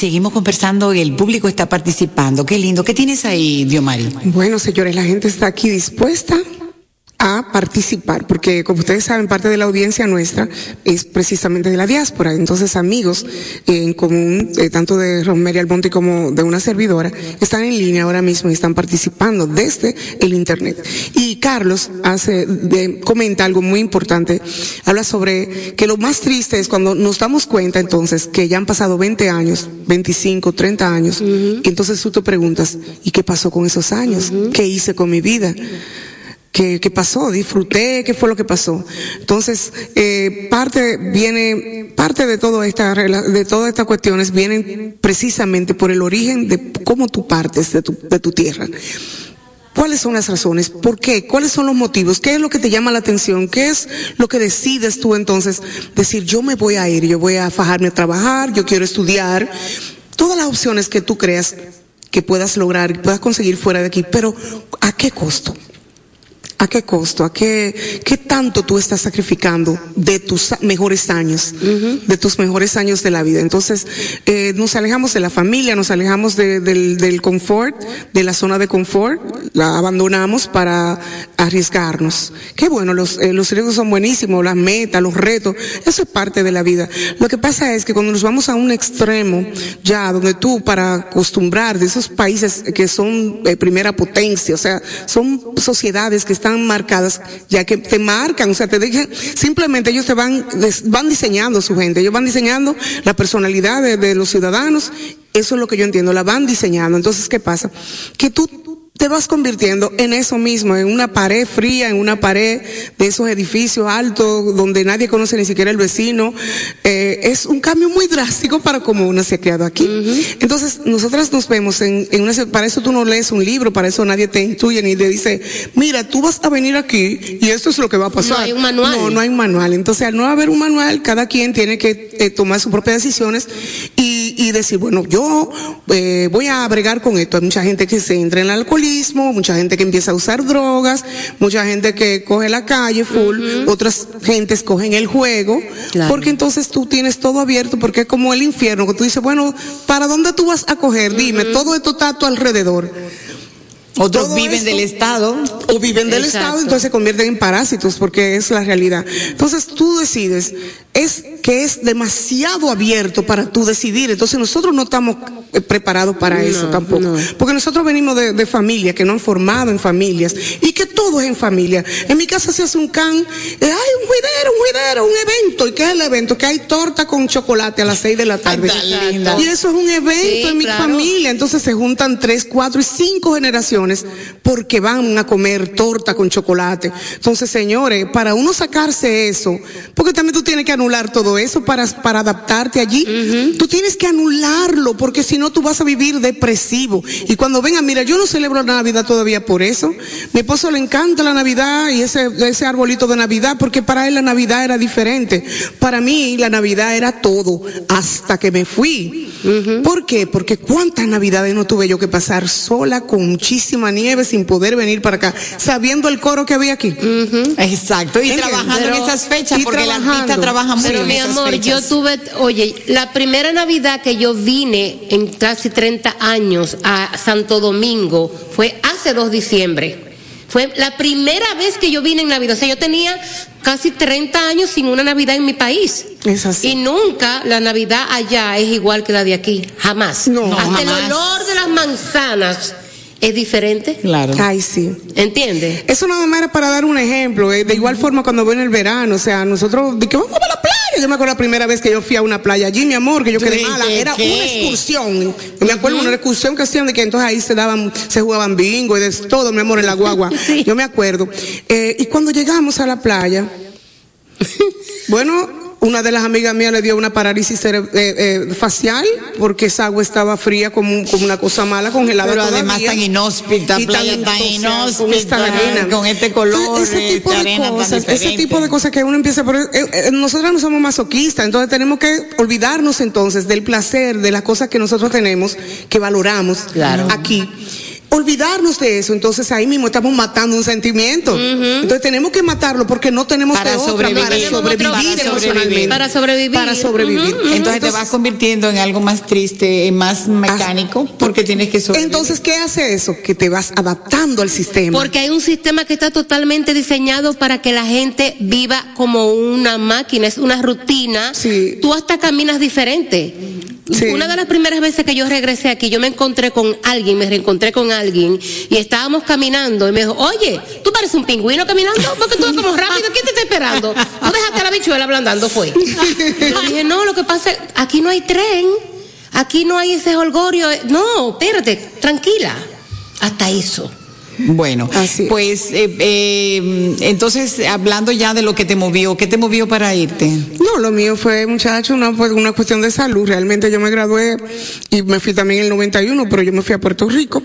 [SPEAKER 1] seguimos conversando y el público está participando. Qué lindo. ¿Qué tienes ahí, Diomari?
[SPEAKER 3] Bueno, señores, la gente está aquí dispuesta a participar, porque como ustedes saben, parte de la audiencia nuestra es precisamente de la diáspora. Entonces, amigos en común, eh, tanto de Rosemary Almonte como de una servidora, están en línea ahora mismo y están participando desde el Internet. Carlos hace, de- comenta algo muy importante. Habla sobre que lo más triste es cuando nos damos cuenta entonces que ya han pasado 20 años, 25, 30 años, y entonces tú te preguntas, ¿y qué pasó con esos años? ¿Qué hice con mi vida? ¿Qué, qué pasó? ¿Disfruté? ¿Qué fue lo que pasó? Entonces, eh, parte viene, parte de toda esta, de todas estas cuestiones vienen precisamente por el origen de cómo tú partes de tu, de tu tierra. ¿Cuáles son las razones? ¿Por qué? ¿Cuáles son los motivos? ¿Qué es lo que te llama la atención? ¿Qué es lo que decides tú entonces decir, yo me voy a ir, yo voy a fajarme a trabajar, yo quiero estudiar? Todas las opciones que tú creas que puedas lograr, que puedas conseguir fuera de aquí, pero ¿a qué costo? ¿A qué costo? ¿A qué, qué tanto tú estás sacrificando de tus mejores años, de tus mejores años de la vida? Entonces, eh, nos alejamos de la familia, nos alejamos de- del, del confort, de la zona de confort, la abandonamos para arriesgarnos. Qué bueno, los, eh, los riesgos son buenísimos, las metas, los retos, eso es parte de la vida. Lo que pasa es que cuando nos vamos a un extremo, ya, donde tú, para acostumbrar de esos países que son eh, primera potencia, o sea, son sociedades que están marcadas, ya que te marcan, o sea, te dejan, simplemente ellos te van, van diseñando su gente, ellos van diseñando la personalidad de, de los ciudadanos, eso es lo que yo entiendo, la van diseñando. Entonces, ¿qué pasa? Que tú te vas convirtiendo en eso mismo, en una pared fría, en una pared de esos edificios altos donde nadie conoce ni siquiera el vecino. Eh, es un cambio muy drástico para como uno se ha quedado aquí. Entonces, nosotras nos vemos en, en una, para eso tú no lees un libro, para eso nadie te intuye ni te dice, mira, tú vas a venir aquí y esto es lo que va a pasar.
[SPEAKER 2] No hay un manual.
[SPEAKER 3] No, no hay un manual. Entonces, al no haber un manual, cada quien tiene que eh, tomar sus propias decisiones y, y decir, bueno, yo eh, voy a bregar con esto. Hay mucha gente que se entra en el alcoholismo, mucha gente que empieza a usar drogas, mucha gente que coge la calle full, otras gentes cogen el juego,
[SPEAKER 2] Claro.
[SPEAKER 3] porque entonces tú tienes todo abierto, porque es como el infierno, que tú dices, bueno, ¿para dónde tú vas a coger? Dime, todo esto está a tu alrededor.
[SPEAKER 1] Otros
[SPEAKER 3] Todo
[SPEAKER 1] viven
[SPEAKER 3] esto-
[SPEAKER 1] del Estado.
[SPEAKER 3] o viven del
[SPEAKER 2] Exacto.
[SPEAKER 3] Estado, entonces se convierten en parásitos, porque es la realidad. Entonces tú decides, es que es demasiado abierto para tú decidir, entonces nosotros no estamos eh, preparados para eso tampoco,
[SPEAKER 2] no.
[SPEAKER 3] porque nosotros venimos de, de familias que no han formado en familias y que todo es en familia. En mi casa se hace un can, eh, hay un juidero, un juidero, un evento, ¿y qué es el evento? Que hay torta con chocolate a las seis de la tarde. Y eso es un evento
[SPEAKER 2] Sí,
[SPEAKER 3] en mi
[SPEAKER 2] claro.
[SPEAKER 3] familia, entonces se juntan tres, cuatro y cinco generaciones porque van a comer torta con chocolate. Entonces, señores, para uno sacarse eso, porque también tú tienes que anular todo eso para, para adaptarte allí, tú tienes que anularlo, porque si no tú vas a vivir depresivo. Y cuando venga, mira, yo no celebro la Navidad todavía por eso. Mi esposo le encanta la Navidad y ese, ese arbolito de Navidad, porque para él la Navidad era diferente. Para mí la Navidad era todo, hasta que me fui. ¿Por qué? Porque cuántas Navidades no tuve yo que pasar sola con muchísima nieve sin poder venir para acá, sabiendo el coro que había aquí.
[SPEAKER 1] Exacto. Y
[SPEAKER 3] ¿Entiendes?
[SPEAKER 1] trabajando en esas fechas, porque el artista trabaja mucho
[SPEAKER 2] Pero
[SPEAKER 1] en
[SPEAKER 2] mi
[SPEAKER 1] esas
[SPEAKER 2] amor, yo tuve, oye, la primera Navidad que yo vine en casi 30 años a Santo Domingo fue hace 2 de diciembre. Fue la primera vez que yo vine en Navidad. O sea, yo tenía casi 30 años sin una Navidad en mi país.
[SPEAKER 3] Es así.
[SPEAKER 2] Y nunca la Navidad allá es igual que la de aquí. Jamás.
[SPEAKER 3] No,
[SPEAKER 2] Hasta
[SPEAKER 1] jamás.
[SPEAKER 2] el olor de las manzanas es diferente.
[SPEAKER 1] Claro.
[SPEAKER 3] Ay, sí.
[SPEAKER 2] ¿Entiendes?
[SPEAKER 3] Eso nada más era para dar un ejemplo. eh, De igual forma cuando viene el verano, o sea, nosotros, de que vamos a la playa. Yo me acuerdo la primera vez que yo fui a una playa allí, mi amor, que yo quedé
[SPEAKER 1] ¿Qué,
[SPEAKER 3] mala. Era
[SPEAKER 1] qué?
[SPEAKER 3] una excursión. Yo me acuerdo una excursión que hacían de que entonces ahí se daban, se jugaban bingo y de todo, mi amor, en la guagua. Yo me acuerdo. Eh, y cuando llegamos a la playa, bueno, una de las amigas mías le dio una parálisis eh, eh, facial porque esa agua estaba fría como, un- como una cosa mala, congelada
[SPEAKER 1] Pero además
[SPEAKER 3] todavía.
[SPEAKER 1] tan inhóspita,
[SPEAKER 3] Y
[SPEAKER 1] playa tan inhóspita,
[SPEAKER 3] con esta arena.
[SPEAKER 1] con este color,
[SPEAKER 3] Ese tipo de
[SPEAKER 1] arena
[SPEAKER 3] cosas, ese tipo de cosas que uno empieza por... eh, eh, nosotras no somos masoquistas, entonces tenemos que olvidarnos entonces del placer, de las cosas que nosotros tenemos, que valoramos
[SPEAKER 2] Claro.
[SPEAKER 3] aquí. Olvidarnos de eso, entonces ahí mismo estamos matando un sentimiento. Entonces tenemos que matarlo porque no tenemos
[SPEAKER 1] Para
[SPEAKER 3] de otra,
[SPEAKER 1] sobrevivir.
[SPEAKER 3] para sobrevivir
[SPEAKER 2] otro vicio.
[SPEAKER 3] emocionalmente.
[SPEAKER 2] Para sobrevivir.
[SPEAKER 3] Para sobrevivir.
[SPEAKER 1] Entonces te vas convirtiendo en algo más triste, más mecánico, porque tienes que sobrevivir.
[SPEAKER 3] Entonces, ¿qué hace eso? Que te vas adaptando al sistema.
[SPEAKER 2] Porque hay un sistema que está totalmente diseñado para que la gente viva como una máquina, es una rutina.
[SPEAKER 3] Sí.
[SPEAKER 2] Tú hasta caminas diferente.
[SPEAKER 3] Sí.
[SPEAKER 2] Una de las primeras veces que yo regresé aquí, yo me encontré con alguien, me reencontré con alguien y estábamos caminando y me dijo, oye, tú pareces un pingüino caminando porque tú vas como rápido, ¿quién te está esperando? Tú dejaste a la bichuela ablandando, fue. Yo dije, no, lo que pasa es, aquí no hay tren, aquí no hay ese holgorio, no, espérate, tranquila, hasta eso.
[SPEAKER 1] Bueno,
[SPEAKER 3] Así es.
[SPEAKER 1] pues eh, eh, entonces hablando ya de lo que te movió, ¿qué te movió para irte?
[SPEAKER 3] No, lo mío fue, muchacho, una, una cuestión de salud. Realmente yo me gradué y me fui también en el 91, pero yo me fui a Puerto Rico.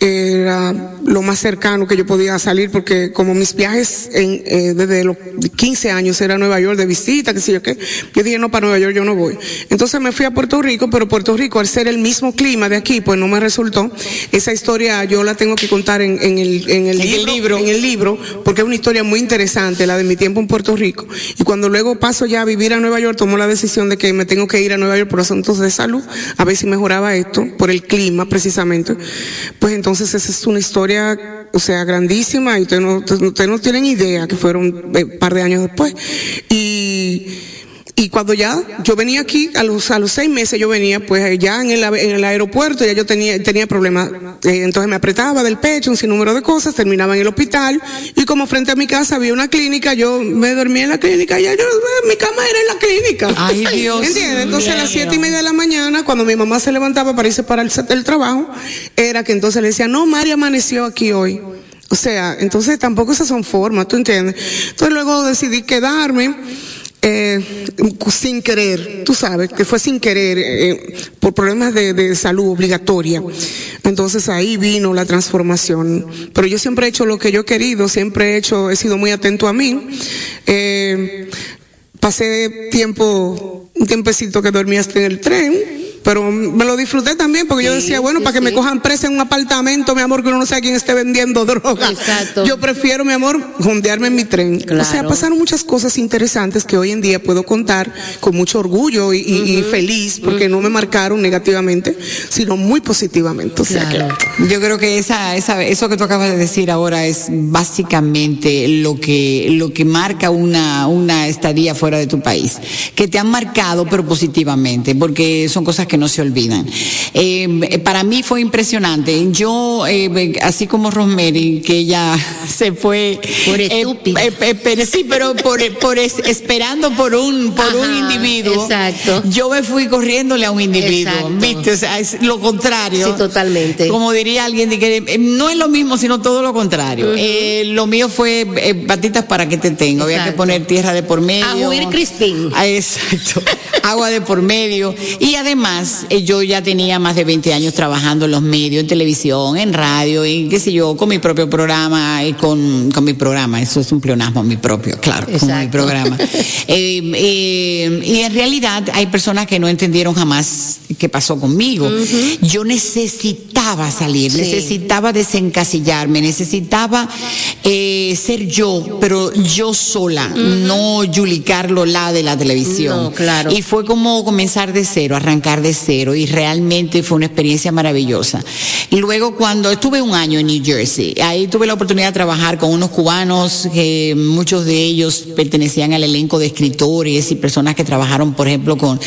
[SPEAKER 3] Era lo más cercano que yo podía salir porque como mis viajes en, eh, desde los 15 años era Nueva York de visita, qué sé yo qué, yo dije, no, para Nueva York yo no voy. Entonces me fui a Puerto Rico, pero Puerto Rico, al ser el mismo clima de aquí, pues no me resultó. Esa historia yo la tengo que contar en, en el, en el
[SPEAKER 1] En el
[SPEAKER 3] libro, en el libro, porque es una historia muy interesante, la de mi tiempo en Puerto Rico. Y cuando luego paso ya a vivir a Nueva York, tomo la decisión de que me tengo que ir a Nueva York por asuntos de salud, a ver si mejoraba esto, por el clima precisamente. Pues entonces esa es una historia, o sea, grandísima, y ustedes no, ustedes no tienen idea que fueron eh, un par de años después. Y y cuando ya yo venía aquí, a los, a los seis meses yo venía, pues ya en el, en el aeropuerto ya yo tenía, tenía problemas. Eh, entonces me apretaba del pecho, un sinnúmero de cosas, terminaba en el hospital. Y como frente a mi casa había una clínica, yo me dormía en la clínica, ya yo, eh, mi cama era en la clínica.
[SPEAKER 1] Ay, Dios
[SPEAKER 3] ¿Entiendes? Entonces a las siete y media de la mañana, cuando mi mamá se levantaba para irse para el, el trabajo, era que entonces le decía, no, María amaneció aquí hoy. O sea, entonces tampoco esas son formas, ¿tú entiendes? Entonces luego decidí quedarme. Eh, sin querer, tú sabes, que fue sin querer, eh, por problemas de, salud obligatoria. Entonces ahí vino la transformación. Pero yo siempre he hecho lo que yo he querido, siempre he hecho, he sido muy atento a mí. Eh, pasé tiempo, un tiempecito que dormí hasta en el tren, pero me lo disfruté también porque yo decía, bueno,
[SPEAKER 2] sí,
[SPEAKER 3] para que me cojan presa en un apartamento, mi amor, que uno no sabe quién esté vendiendo droga.
[SPEAKER 2] Exacto.
[SPEAKER 3] Yo prefiero, mi amor, jondearme en mi tren. O sea, pasaron muchas cosas interesantes que hoy en día puedo contar con mucho orgullo y, y- y feliz porque no me marcaron negativamente, sino muy positivamente. O sea
[SPEAKER 2] Claro.
[SPEAKER 3] que
[SPEAKER 1] Yo creo que esa, esa, eso que tú acabas de decir ahora es básicamente lo que, lo que marca una, una estadía fuera de tu país. Que te han marcado, pero positivamente, porque son cosas que no se olvidan. Eh, para mí fue impresionante. Yo, eh, así como Rosemary, que ella se fue.
[SPEAKER 2] Por
[SPEAKER 1] eh,
[SPEAKER 2] estúpida.
[SPEAKER 1] eh, pero sí, pero por, por es- esperando por un, por un individuo.
[SPEAKER 2] exacto.
[SPEAKER 1] Yo me fui corriéndole a un individuo.
[SPEAKER 2] Exacto.
[SPEAKER 1] ¿Viste? O sea, es lo contrario.
[SPEAKER 2] Sí, totalmente.
[SPEAKER 1] Como diría alguien, de que no es lo mismo, sino todo lo contrario. Eh, lo mío fue patitas para que te tenga. Había que poner tierra de por medio.
[SPEAKER 2] A huir crispín.
[SPEAKER 1] Ah, exacto. Agua de por medio. Y además, eh, yo ya tenía más de 20 años trabajando en los medios, en televisión, en radio, y qué sé yo, con mi propio programa, y con, con mi programa. Eso es un pleonasmo, mi propio, claro, con mi programa. Eh, eh, y en realidad hay personas que no entendieron jamás qué pasó conmigo. Yo necesitaba salir,
[SPEAKER 2] Sí.
[SPEAKER 1] necesitaba desencasillarme, necesitaba eh, ser yo, pero yo sola, no Julie Carlo la de la televisión.
[SPEAKER 2] No, claro.
[SPEAKER 1] Y fue como comenzar de cero, arrancar de cero, y realmente fue una experiencia maravillosa. Y luego cuando estuve un año en New Jersey, ahí tuve la oportunidad de trabajar con unos cubanos, que muchos de ellos pertenecían al elenco de escritores y personas que trabajaron, por ejemplo, con,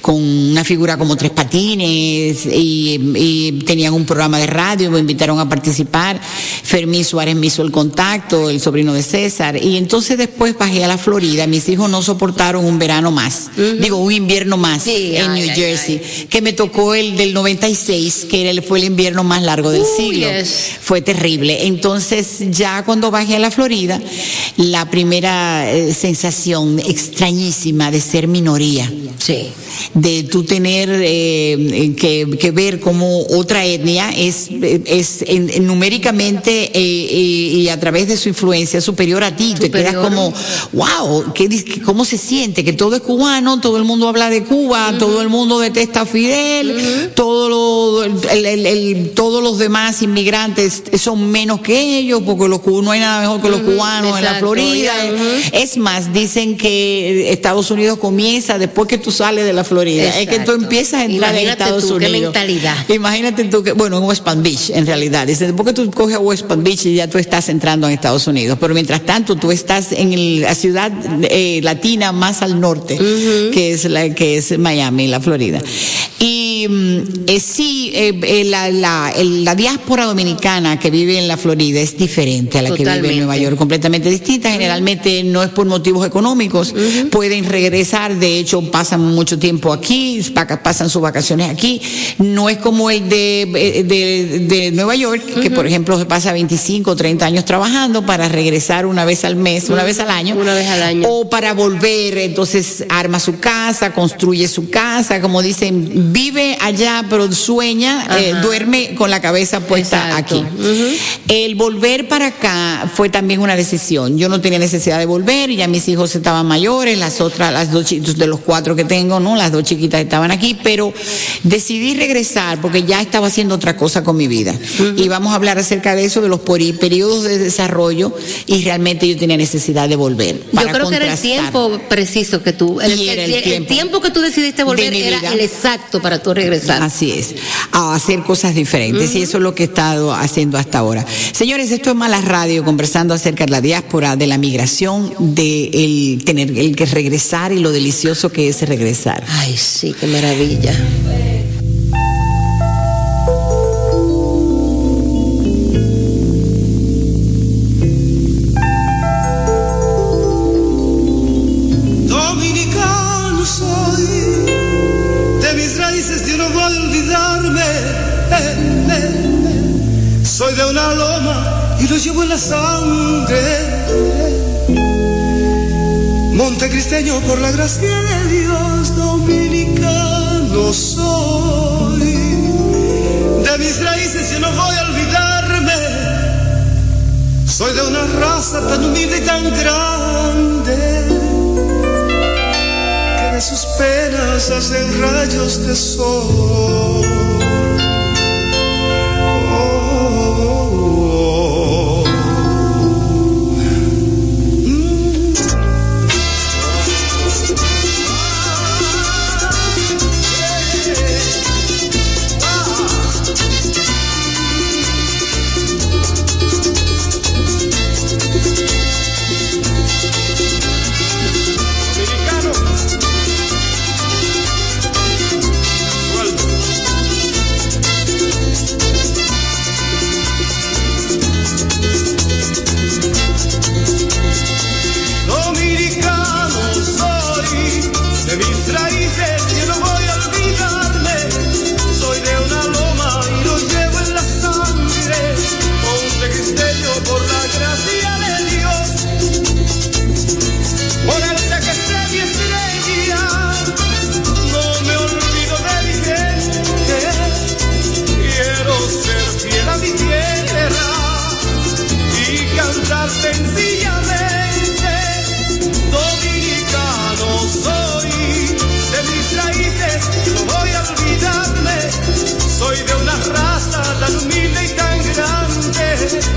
[SPEAKER 1] con una figura como Tres Patines, y, y tenían un programa de radio, me invitaron a participar. Fermín Suárez me hizo el contacto, el sobrino de César, y entonces después bajé a la Florida. Mis hijos no soportaron un verano más, digo, un invierno más
[SPEAKER 2] Sí,
[SPEAKER 1] en
[SPEAKER 2] ay,
[SPEAKER 1] New
[SPEAKER 2] ay,
[SPEAKER 1] Jersey, que me tocó el del 96, que era el- fue el invierno más largo del siglo.
[SPEAKER 2] yes.
[SPEAKER 1] Fue terrible. Entonces, ya cuando bajé a la Florida, la primera eh, sensación extrañísima de ser minoría
[SPEAKER 2] Sí.
[SPEAKER 1] de tú tener eh, que, que ver como otra etnia es, es en- en numéricamente eh, eh, y a través de su influencia superior a ti. Te quedas como, wow, ¿qué, ¿cómo se siente? Que todo es cubano, todo el mundo habla de Cuba, todo el mundo detesta a Fidel, todo lo- el- el- el- todos los demás inmigrantes son menos que ellos, porque los no hay nada mejor que los cubanos en la Florida. Es más, dicen que Estados Unidos comienza después que tú sales de la Florida. Es que tú empiezas a entrar en Estados
[SPEAKER 2] tú, qué
[SPEAKER 1] Unidos.
[SPEAKER 2] mentalidad.
[SPEAKER 1] Imagínate tú que, bueno, en West Palm Beach, en realidad. Dicen, después que tú coges a West Palm Beach y ya tú estás entrando en Estados Unidos. Pero mientras tanto, tú estás en el- la ciudad eh, latina más al norte, que es la que es Miami, la Florida. Y mm, eh, sí, eh, eh, la, la- la diáspora dominicana que vive en la Florida es diferente a la que vive en. Nueva York, completamente distinta. Generalmente no es por motivos económicos, pueden regresar, de hecho pasan mucho tiempo aquí, pasan sus vacaciones aquí. No es como el de, eh, de, de Nueva York, que por ejemplo se pasa 25 o 30 años trabajando para regresar una vez al mes, una vez al año.
[SPEAKER 2] Una vez al año.
[SPEAKER 1] O para volver, entonces arma su casa, construye su casa, como dicen, vive allá pero sueña, eh, duerme con la cabeza puesta
[SPEAKER 2] Exacto.
[SPEAKER 1] aquí. El volver para acá fue también una decisión. Yo no tenía necesidad de volver, ya mis hijos estaban mayores, las otras, las dos de los cuatro que tengo, ¿no? Las dos chiquitas estaban aquí, pero decidí regresar porque ya estaba haciendo otra cosa con mi vida. Y vamos a hablar acerca de eso, de los peri- periodos de desarrollo, y realmente yo tenía necesidad de volver.
[SPEAKER 2] Yo creo que era el tiempo preciso que tú, el,
[SPEAKER 1] Y era el
[SPEAKER 2] el- el
[SPEAKER 1] tiempo.
[SPEAKER 2] tiempo que tú decidiste volver
[SPEAKER 1] De
[SPEAKER 2] era
[SPEAKER 1] vida.
[SPEAKER 2] el exacto para tú regresar.
[SPEAKER 1] Así es, a hacer cosas diferentes y eso es lo que he estado haciendo hasta ahora. Señores, esto es Malas Radio, conversando acerca de la diáspora, de la migración, de el tener el que regresar y lo delicioso que es regresar.
[SPEAKER 2] Ay, sí, qué maravilla.
[SPEAKER 9] Y lo llevo en la sangre. Montecristeño por la gracia de Dios, dominicano soy. De mis raíces yo no voy a olvidarme. Soy de una raza tan humilde y tan grande que de sus penas hacen rayos de sol.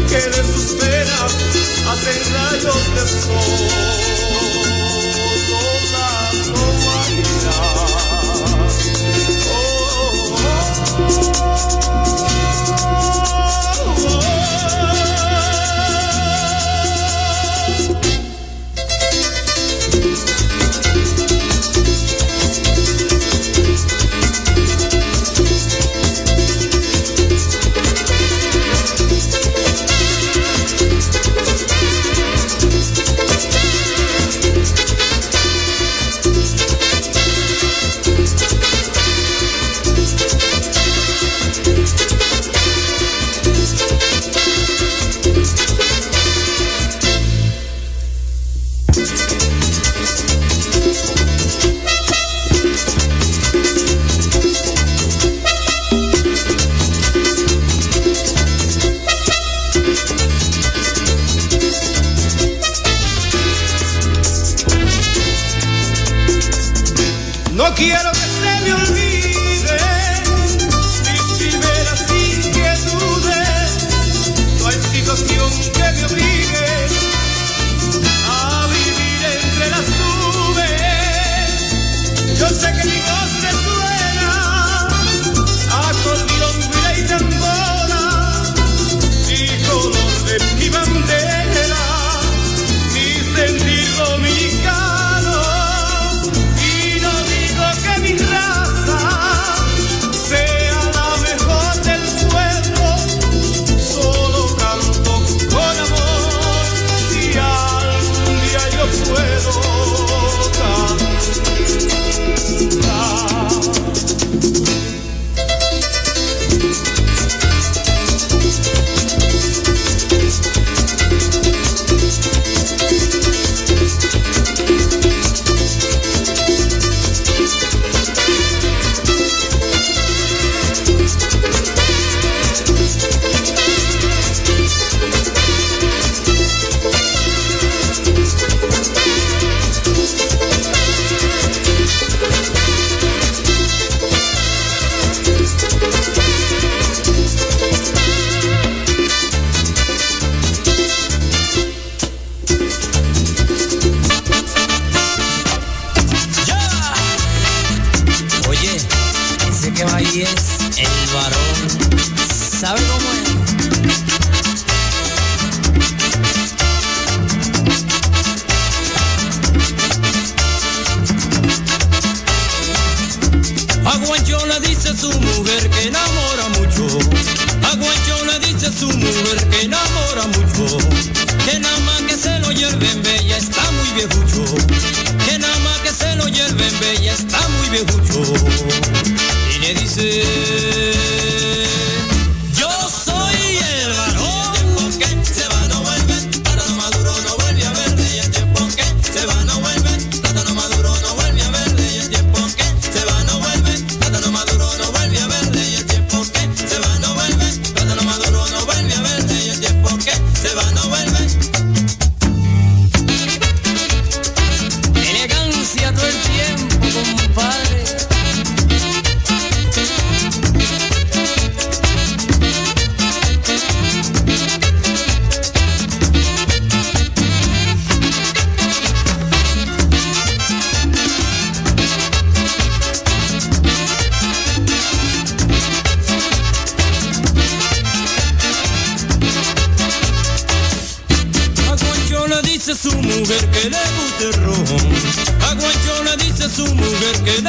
[SPEAKER 9] Que de sus penas hacen rayos de sol.
[SPEAKER 5] tiempo, compadre. es que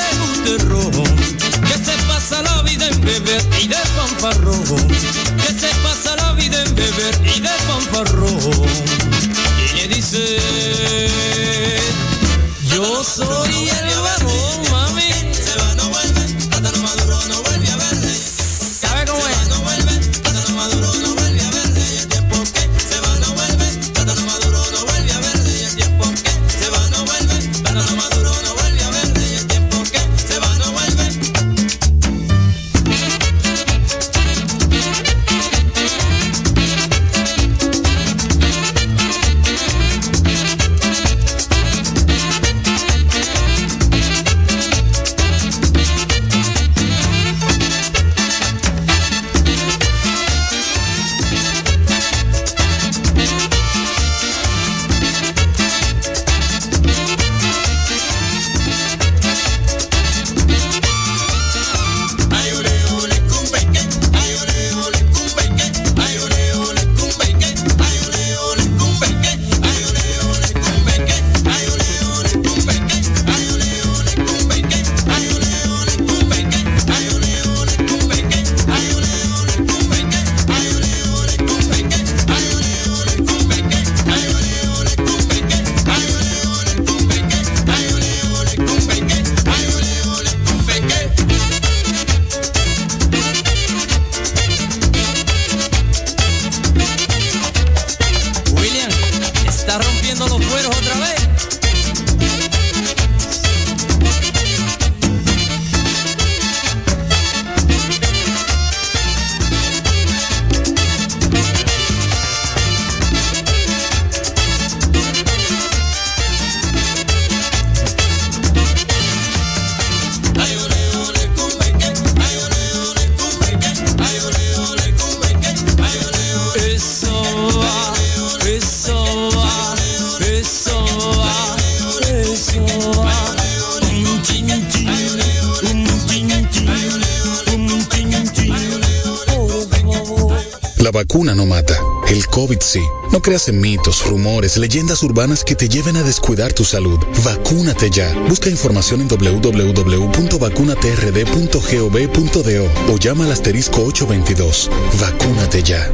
[SPEAKER 6] en mitos, rumores, leyendas urbanas que te lleven a descuidar tu salud. Vacúnate ya. Busca información en www.vacunatrd.gov.do o llama al asterisco 822. Vacúnate ya.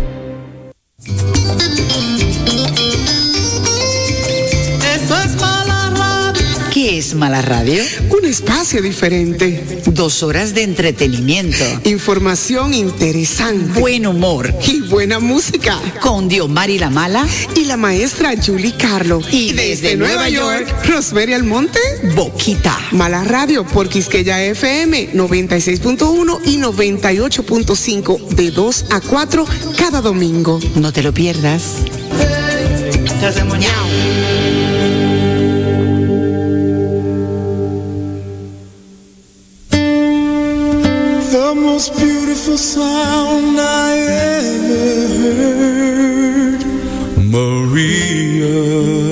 [SPEAKER 9] ¿Qué es mala radio?
[SPEAKER 3] espacio diferente.
[SPEAKER 9] Dos horas de entretenimiento.
[SPEAKER 3] Información interesante.
[SPEAKER 9] Buen humor.
[SPEAKER 3] Y buena música.
[SPEAKER 9] Con Diomari la Mala.
[SPEAKER 3] Y la maestra Julie Carlo.
[SPEAKER 9] Y, desde, Nueva, Nueva York, York,
[SPEAKER 3] Rosemary Almonte.
[SPEAKER 9] Boquita.
[SPEAKER 3] Mala Radio por Quisqueya FM 96.1 y 98.5 de 2 a 4 cada domingo.
[SPEAKER 9] No te lo pierdas. Yeah.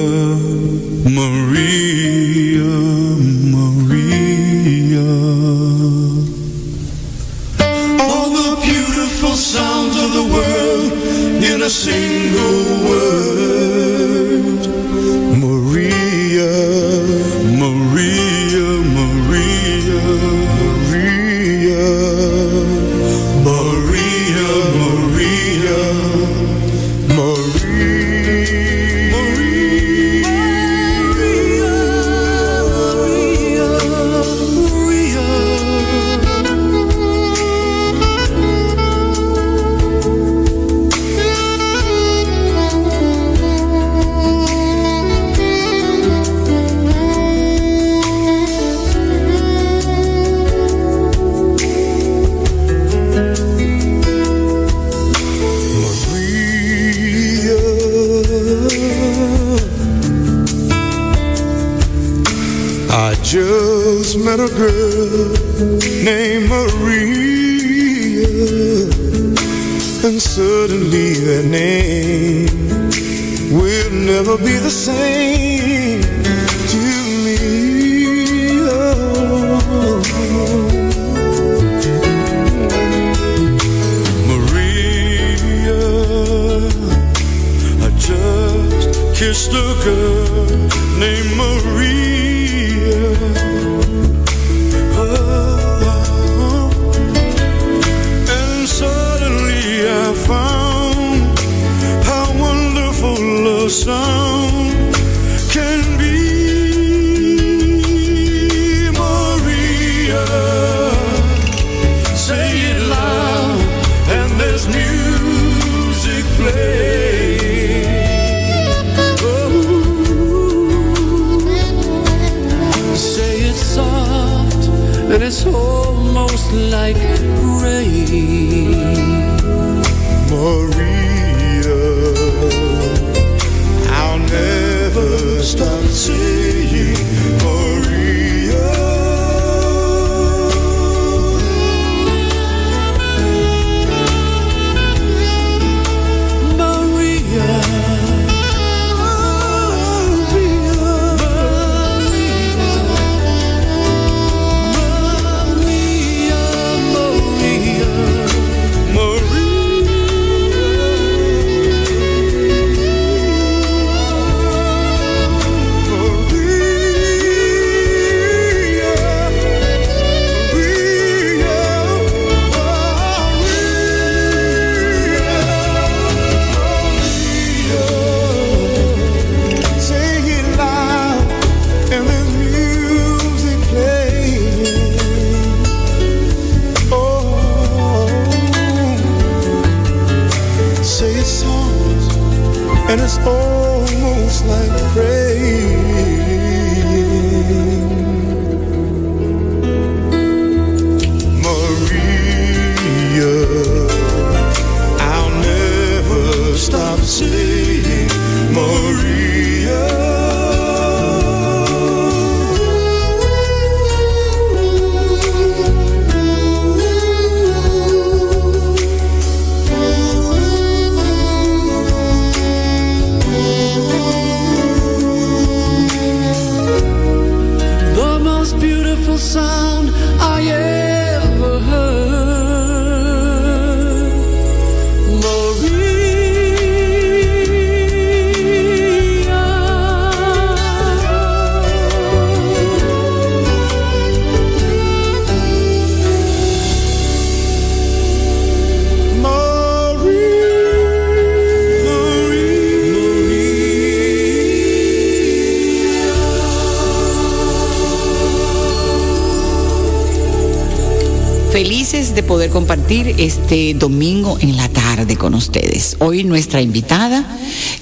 [SPEAKER 9] De poder compartir este domingo en la tarde con ustedes. Hoy nuestra invitada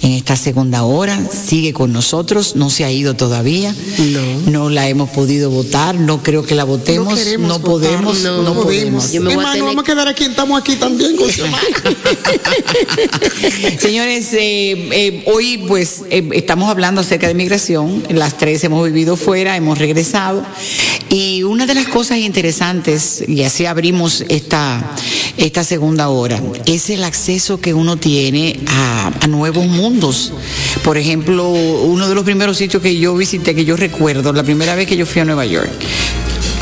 [SPEAKER 9] en esta segunda hora sigue con nosotros, no se ha ido todavía.
[SPEAKER 3] No.
[SPEAKER 9] No la hemos podido votar, no creo que la votemos, no, podemos, no, podemos.
[SPEAKER 2] Yo me voy a
[SPEAKER 3] Hermano,
[SPEAKER 2] tener-
[SPEAKER 3] vamos a quedar aquí, estamos aquí también con su hermano.
[SPEAKER 9] Señores, eh, eh, hoy pues eh, estamos hablando acerca de migración. Las tres hemos vivido fuera, hemos regresado. Y una de las cosas interesantes, y así abrimos esta, esta segunda hora, es el acceso que uno tiene a, a nuevos mundos. Por ejemplo, uno de los primeros sitios que yo visité, que yo recuerdo, la primera vez que yo fui a Nueva York,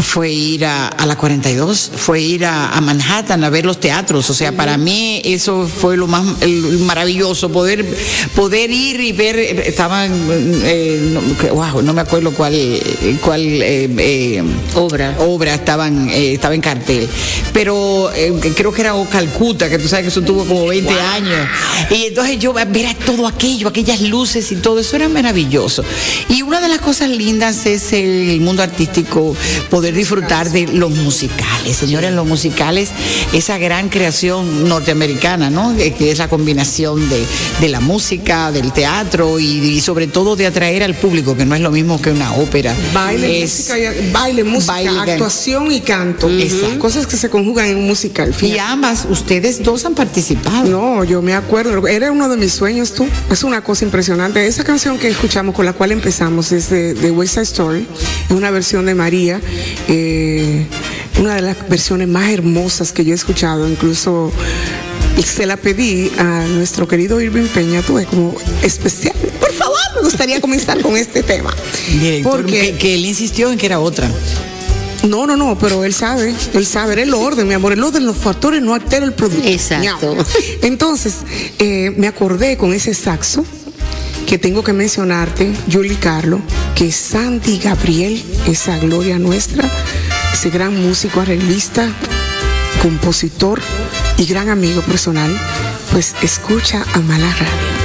[SPEAKER 1] fue ir a, a la 42, fue ir a, a Manhattan a ver los teatros. O sea, para mí eso fue lo más el- maravilloso, poder, poder ir y ver, estaban, eh, no, wow, no me acuerdo cuál, cuál eh, eh,
[SPEAKER 2] Obra.
[SPEAKER 1] obra estaban, eh, estaba en cartel. Pero eh, creo que era O Calcuta, que tú sabes que eso tuvo como 20 años. Y entonces yo ver todo aquello, aquellas luces y todo eso era maravilloso. Y una de las cosas lindas es el mundo artístico, poder disfrutar de los musicales. Señores, los musicales, esa gran creación norteamericana, ¿no? Que que es la combinación de, de la música, del teatro y, y sobre todo de atraer al público, que no es lo mismo que una ópera.
[SPEAKER 3] Baile,
[SPEAKER 1] Es-
[SPEAKER 3] música, y- baile, música,
[SPEAKER 1] Baile,
[SPEAKER 3] actuación y canto.
[SPEAKER 1] Exacto.
[SPEAKER 3] Cosas que se conjugan en un musical.
[SPEAKER 1] Y ambas, ustedes dos han participado.
[SPEAKER 3] No, yo me acuerdo, era uno de mis sueños, tú. Es una cosa impresionante. Esa canción que escuchamos, con la cual empezamos, es de, de West Side Story, es una versión de María, eh, una de las versiones más hermosas que yo he escuchado, incluso se la pedí a nuestro querido Irving Peña, tuve como especial. Por favor, me gustaría comenzar con este tema.
[SPEAKER 1] Director,
[SPEAKER 3] Porque
[SPEAKER 1] que, que él insistió en que era otra.
[SPEAKER 3] no, no, no, pero él sabe, él sabe, era el orden, mi amor, el orden, los factores no altera el producto.
[SPEAKER 2] Exacto.
[SPEAKER 3] Entonces, eh, me acordé con ese saxo que tengo que mencionarte, Julie Carlo, que Sandy Gabriel, esa gloria nuestra, ese gran músico, arreglista, compositor y gran amigo personal, pues escucha a Mala Radio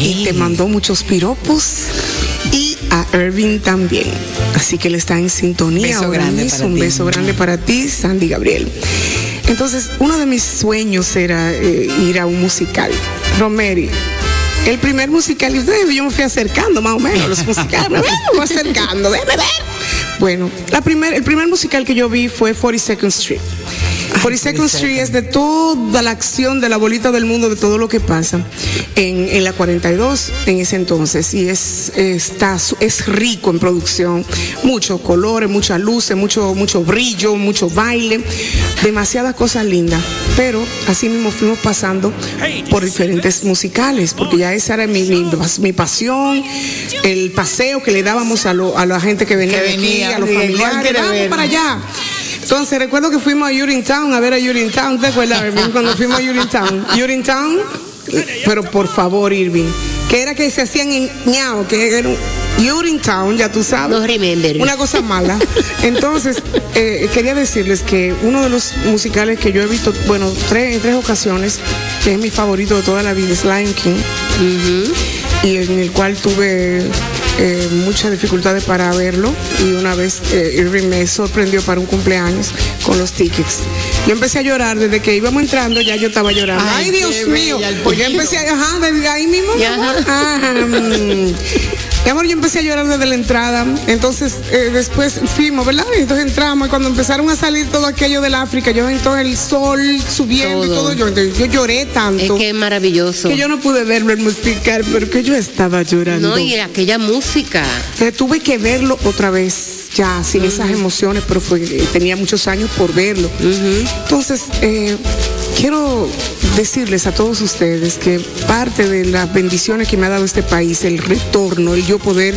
[SPEAKER 3] y te mandó muchos piropos y a Irving también. Así que él está en sintonía.
[SPEAKER 1] Beso
[SPEAKER 3] ahora
[SPEAKER 1] grande
[SPEAKER 3] mismo.
[SPEAKER 1] para
[SPEAKER 3] Un
[SPEAKER 1] ti.
[SPEAKER 3] beso grande para ti, Sandy Gabriel. Entonces, uno de mis sueños era eh, ir a un musical. Romeri. El primer musical, y ustedes, yo me fui acercando más o menos, los musicales, me fui acercando, déjame ver. Bueno, la primer, el primer musical que yo vi fue 42nd Street. 42nd Street es de toda la acción de la bolita del mundo, de todo lo que pasa en, en la 42 en ese entonces. Y es, está, es rico en producción, muchos colores, muchas luces, mucho, mucho brillo, mucho baile, demasiadas cosas lindas. Pero así mismo fuimos pasando por diferentes musicales, porque ya esa era mi, mi, mi pasión, el paseo que le dábamos a, lo- a la gente que venía,
[SPEAKER 1] Que
[SPEAKER 3] de aquí, a los familiares, vamos para allá. Entonces recuerdo que fuimos a Urinetown a ver a Urinetown, ¿te acuerdas, Irving? Cuando fuimos a Urinetown. Urinetown, pero por favor, Irving, que era que se hacían en ñao, que era un Urinetown, ya tú sabes.
[SPEAKER 2] No remember.
[SPEAKER 3] Una cosa mala. Entonces, eh, quería decirles que uno de los musicales que yo he visto, bueno, tres, en tres ocasiones, que es mi favorito de toda la vida, es Lion King y en el cual tuve eh, muchas dificultades para verlo y una vez eh, Irving me sorprendió para un cumpleaños con los tickets. Yo empecé a llorar desde que íbamos entrando, ya yo estaba llorando. Ay,
[SPEAKER 1] Ay,
[SPEAKER 3] Dios mío. Pues
[SPEAKER 1] pollito.
[SPEAKER 3] empecé a, ajá, desde ahí mismo. Ajá, mm. Mi amor, yo empecé a llorar desde la entrada. Entonces, eh, después fuimos, ¿verdad? Y entonces entramos y cuando empezaron a salir todo aquello del África, yo entonces el sol subiendo y
[SPEAKER 2] Todo.
[SPEAKER 3] yo, yo lloré tanto.
[SPEAKER 2] Es que es maravilloso.
[SPEAKER 3] Que yo no pude verlo el musical, pero que yo estaba llorando.
[SPEAKER 2] No, y aquella música.
[SPEAKER 3] Tuve que verlo otra vez, ya, sin esas emociones, pero fue, tenía muchos años por verlo. Entonces, eh, quiero decirles a todos ustedes que parte de las bendiciones que me ha dado este país, el retorno, el yo poder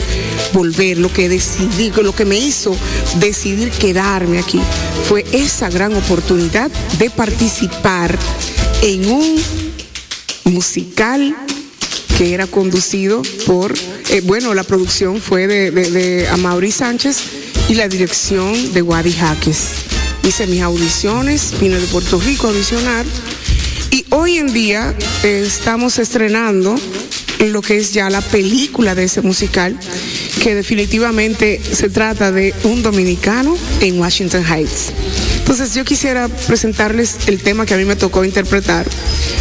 [SPEAKER 3] volver, lo que decidí, lo que me hizo decidir quedarme aquí, fue esa gran oportunidad de participar en un musical que era conducido por, eh, bueno, la producción fue de, de, de Amaury Sánchez y la dirección de Wadi Jaques. Hice mis audiciones, vine de Puerto Rico a audicionar y hoy en día eh, estamos estrenando lo que es ya la película de ese musical, que definitivamente se trata de un dominicano en Washington Heights. Entonces yo quisiera presentarles el tema que a mí me tocó interpretar,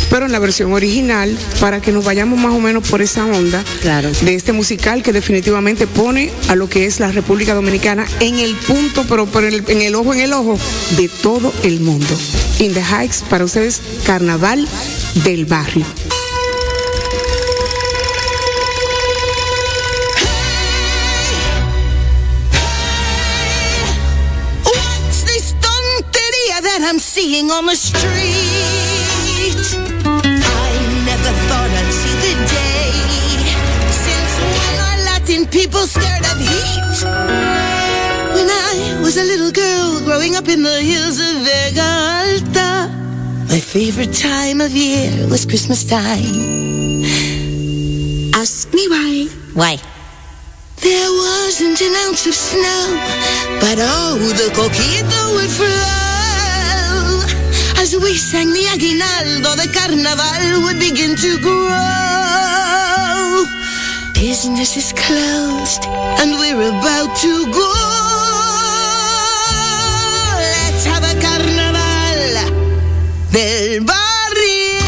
[SPEAKER 3] pero en la versión original, para que nos vayamos más o menos por esa onda
[SPEAKER 2] Claro.
[SPEAKER 3] de este musical que definitivamente pone a lo que es la República Dominicana en el punto, pero por el- en el ojo, en el ojo de todo el mundo. In the Heights, para ustedes, Carnaval del Barrio.
[SPEAKER 5] That on the street? I never thought I'd see the day since when are Latin people scared of heat? When I was a little girl, growing up in the hills of Vega Alta. My favorite time of year was Christmas time.
[SPEAKER 10] Ask me why.
[SPEAKER 5] Why? There wasn't an ounce of snow, but oh, the coquito would flow. As we sang the aguinaldo, the carnaval would begin to grow. Business is closed, and we're about to go. Let's have a carnaval del barrio.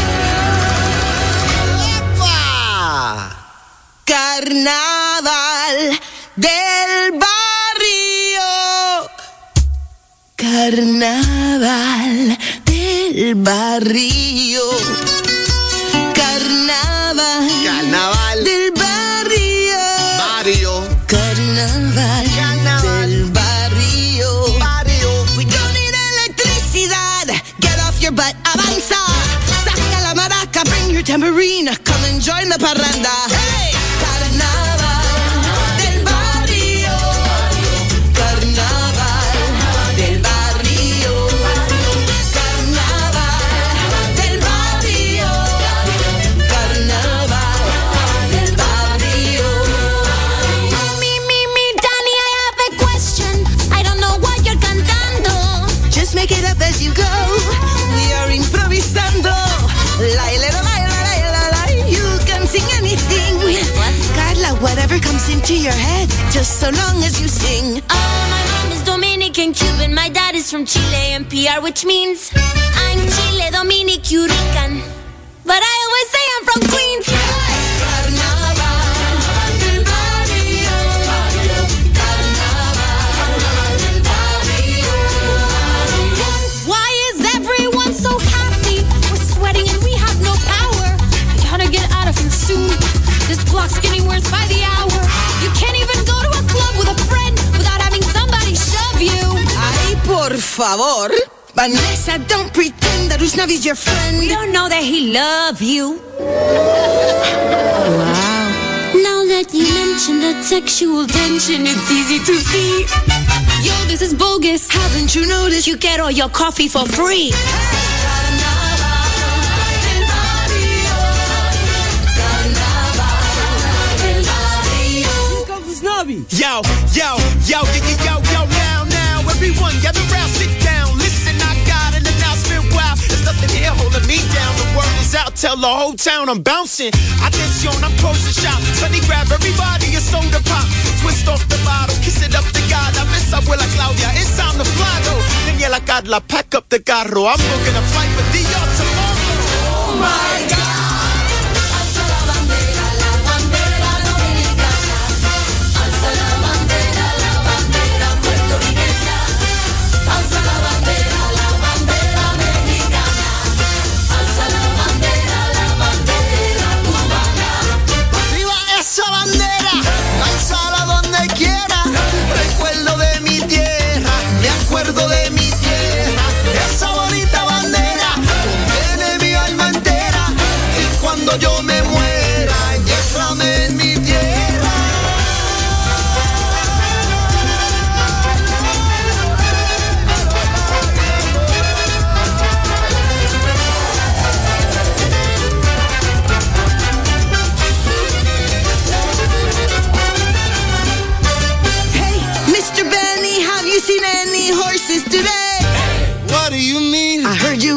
[SPEAKER 5] Carnaval del barrio. Carnaval del barrio. Carnaval.
[SPEAKER 11] Carnaval.
[SPEAKER 5] del barrio.
[SPEAKER 11] Barrio.
[SPEAKER 5] Carnaval, del barrio. We don't need electricidad. Get off your butt, avanza. Saca la maraca, bring your tambourine. Come and join the parranda. Into your head, just so long as you sing.
[SPEAKER 12] Oh, my mom is Dominican Cuban. My dad is from Chile and PR, which means I'm Chile, Dominic, Rican. But I always say I'm from Queens. Why is everyone so happy? We're sweating and we have no power. We gotta get out of here soon. This block's getting worse by the hour. You can't even go to a club with a friend without having somebody shove you.
[SPEAKER 5] Ay, por favor. Vanessa, don't pretend that Usnavi Usnavi's your friend.
[SPEAKER 12] We don't know that he love you. Wow. Now that you mention that sexual tension, it's easy to see. Yo, this is bogus.
[SPEAKER 5] Haven't you noticed?
[SPEAKER 12] You get all your coffee for free.
[SPEAKER 13] Yo, yo, yo, yo, yo, yo, yo, now, now, everyone gather round, sit down, listen, I got an announcement, wow, there's nothing here holding me down, the word is out, tell the whole town I'm bouncing, attention, I'm closing shop, Sonny grab everybody a soda pop, twist off the bottle, kiss it up to God, I miss abuela Claudia, it's time to fly though, Daniela Carla, pack up the carro, I'm booking a flight for DR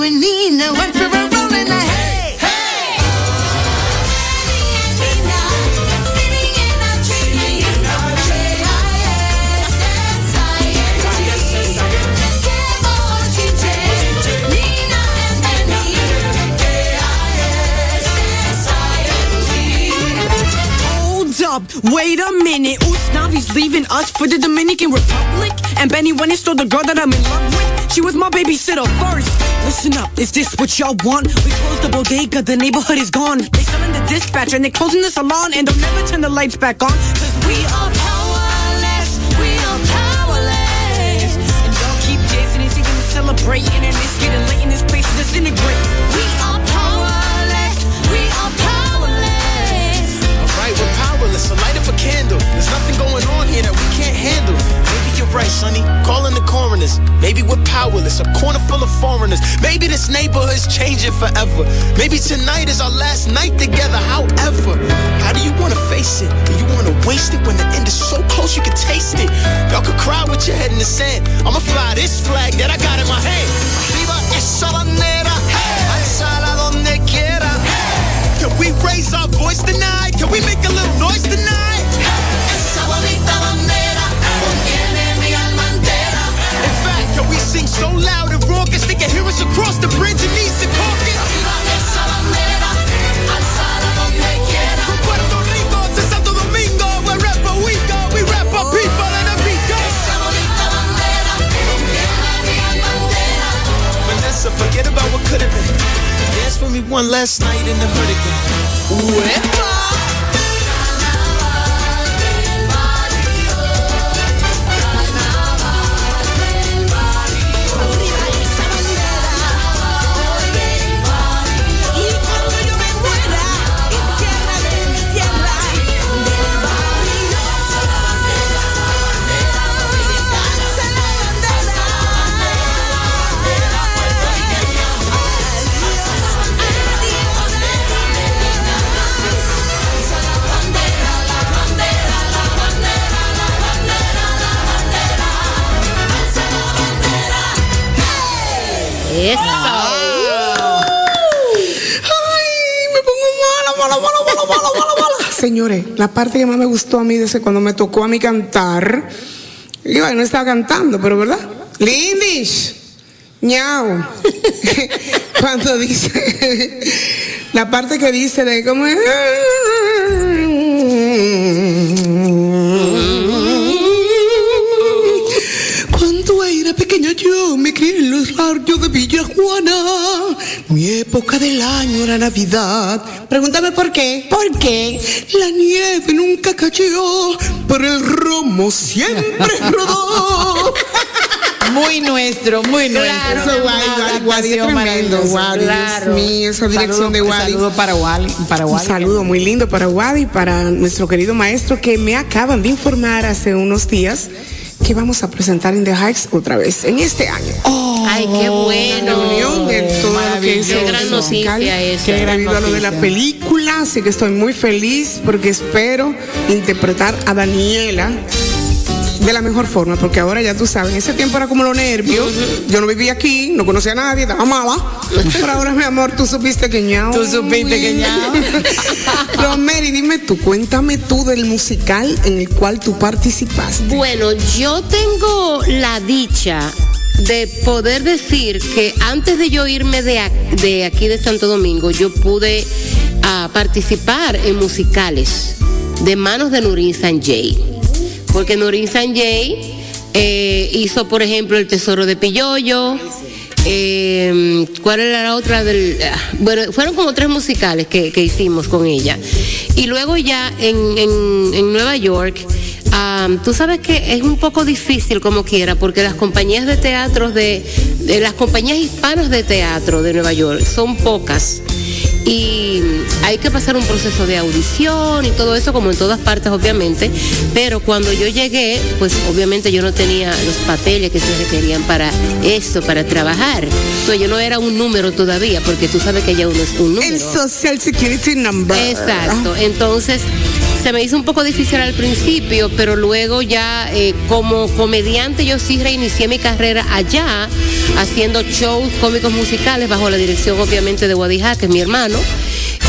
[SPEAKER 5] and Nina went for a roll in the hay. Hey!
[SPEAKER 14] Hold up, wait a minute. Usnavi's leaving us for the Dominican Republic. And Benny went and stole the girl that I'm in love with. She was my babysitter first. Listen up, is this what y'all want? We closed the bodega, the neighborhood is gone. They selling the dispatcher and they closing the salon and they'll never turn the lights back on. Cause we are powerless, we are powerless. And y'all keep dancing and singing and celebrating and it's getting late in this place to disintegrate.
[SPEAKER 13] Can't handle. Maybe you're right, sonny. Calling the coroners. Maybe we're powerless, a corner full of foreigners. Maybe this neighborhood's changing forever. Maybe tonight is our last night together. However, how do you wanna face it? Do you wanna waste it when the end is so close you can taste it? Y'all could cry with your head in the sand. I'ma fly this flag that I got in my hand.
[SPEAKER 9] Arriba esa bandera, donde quiera.
[SPEAKER 13] Can we raise our voice tonight? Can we make a little noise tonight? Sing so loud and raucous they can hear us across the bridge Caucus?
[SPEAKER 9] Bandera, alzala donde quiera.
[SPEAKER 13] From Puerto Rico to Santo Domingo, wherever we go, we rap our people and. Vanessa, forget about what could have been. Dance for me one last night in the hood again.
[SPEAKER 5] Y
[SPEAKER 3] Señores, la parte que más me gustó a mí desde cuando me tocó a mí cantar, yo no estaba cantando, pero ¿verdad? Lindish, ñao. cuando dice, la parte que dice de cómo es. Yo me crié en los barrios de Villa Juana. Mi época del año era Navidad. Pregúntame por qué. ¿Por qué? La nieve nunca cayó, pero el romo siempre rodó.
[SPEAKER 1] Muy nuestro, muy nuestro.
[SPEAKER 3] Eso, Wadi, Wadi, es tremendo, Wadi, Dios mío, esa dirección de Wadi.
[SPEAKER 1] Un saludo para Wadi. Para
[SPEAKER 3] Un
[SPEAKER 1] Wadi.
[SPEAKER 3] saludo muy lindo para Wadi y para nuestro querido maestro que me acaban de informar hace unos días que vamos a presentar en The Heights otra vez en este año.
[SPEAKER 2] Ay, qué bueno.
[SPEAKER 3] reunión de todo lo que es
[SPEAKER 2] Qué gran noticia
[SPEAKER 3] musical,
[SPEAKER 2] esa.
[SPEAKER 3] que
[SPEAKER 2] Qué gran
[SPEAKER 3] a lo de la
[SPEAKER 2] noticia.
[SPEAKER 3] película, así que estoy muy feliz porque espero interpretar a Daniela de la mejor forma, porque ahora ya tú sabes, en ese tiempo era como los nervios, yo no vivía aquí, no conocía a nadie, estaba mala, pero ahora mi amor, tú supiste que ñao.
[SPEAKER 1] Tú supiste que ñao.
[SPEAKER 3] Pero Mary, dime tú, cuéntame tú del musical en el cual tú participaste.
[SPEAKER 2] Bueno, yo tengo la dicha de poder decir que antes de yo irme de, de aquí de Santo Domingo, yo pude ah, participar en musicales de manos de Nurin Sanjay. Porque Nurin Sanjay eh, hizo, por ejemplo, El Tesoro de Pilloyo. eh, ¿Cuál era la otra? Del, ah, bueno, fueron como tres musicales que, que hicimos con ella. Y luego ya en, en- en Nueva York, ah, tú sabes que es un poco difícil como quiera, porque las compañías de teatro de, de las compañías hispanas de teatro de Nueva York son pocas y hay que pasar un proceso de audición y todo eso como en todas partes obviamente pero cuando yo llegué pues obviamente yo no tenía los papeles que se requerían para esto para trabajar entonces yo no era un número todavía porque tú sabes que ya uno es un número
[SPEAKER 3] El Social Security Number.
[SPEAKER 2] Exacto. Entonces, se me hizo un poco difícil al principio, pero luego ya eh, como comediante yo sí reinicié mi carrera allá, haciendo shows cómicos musicales bajo la dirección obviamente de Wadija, que es mi hermano.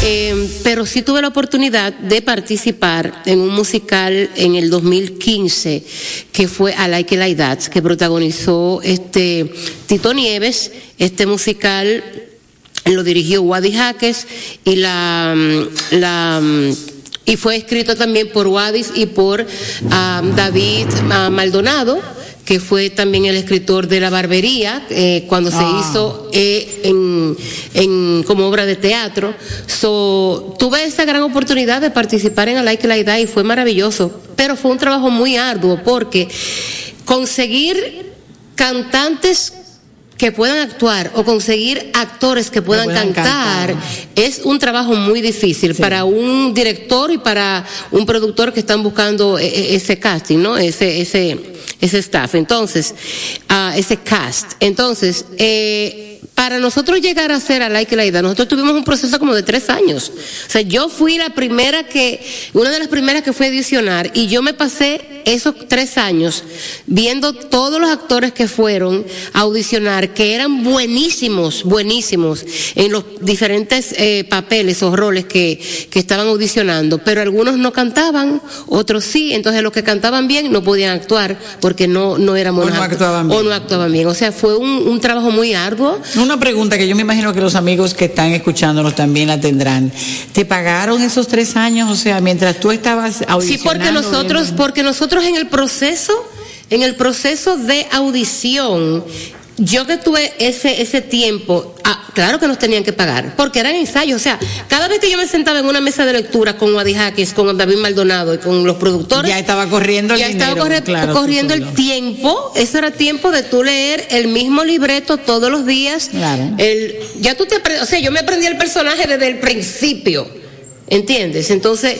[SPEAKER 2] Eh, pero sí tuve la oportunidad de participar en un musical en el 2015 que fue I Like Like That, que protagonizó este Tito Nieves, este musical lo dirigió Wadi Jaques y la, mm, la mm, y fue escrito también por Wadis y por ah, David ah, Maldonado que fue también el escritor de La Barbería, eh, cuando se
[SPEAKER 1] Ah.
[SPEAKER 2] hizo eh, en, en- como obra de teatro. So, tuve esa gran oportunidad de participar en A Like It Like That y fue maravilloso, pero fue un trabajo muy arduo porque conseguir cantantes que puedan actuar o conseguir actores que puedan,
[SPEAKER 1] puedan
[SPEAKER 2] cantar,
[SPEAKER 1] cantar.
[SPEAKER 2] es un trabajo muy difícil para un director y para un productor que están buscando e- e- ese casting, ¿no? Ese, ese, ese staff. Entonces, ah, ese cast. Entonces, eh, para nosotros llegar a ser a Like Laida, nosotros tuvimos un proceso como de tres años. O sea, yo fui la primera que, una de las primeras que fue a audicionar y yo me pasé esos tres años viendo todos los actores que fueron a audicionar, que eran buenísimos, buenísimos en los diferentes eh, papeles o roles que, que estaban audicionando, pero algunos no cantaban, otros sí, entonces los que cantaban bien no podían actuar porque no, no éramos
[SPEAKER 1] O no actuaban bien.
[SPEAKER 2] o no actuaban bien. O sea, fue un, un trabajo muy arduo.
[SPEAKER 1] Una pregunta que yo me imagino que los amigos que están escuchándonos también la tendrán. ¿Te pagaron esos tres años? O sea, mientras tú estabas
[SPEAKER 2] Sí,
[SPEAKER 1] audicionando.
[SPEAKER 2] porque nosotros,
[SPEAKER 1] viendo-
[SPEAKER 2] porque nosotros en el proceso, en el proceso de audición, yo que tuve ese, ese tiempo, ah, claro que nos tenían que pagar, porque eran ensayos. O sea, cada vez que yo me sentaba en una mesa de lectura con Wadi Jaques, con David Maldonado y con los productores.
[SPEAKER 1] Ya estaba corriendo el
[SPEAKER 2] ya estaba
[SPEAKER 1] claro,
[SPEAKER 2] corriendo el tiempo. Eso era tiempo de tú leer el mismo libreto todos los días.
[SPEAKER 1] Claro.
[SPEAKER 2] El, ya tú te o sea, yo me aprendí el personaje desde el principio. ¿Entiendes? Entonces,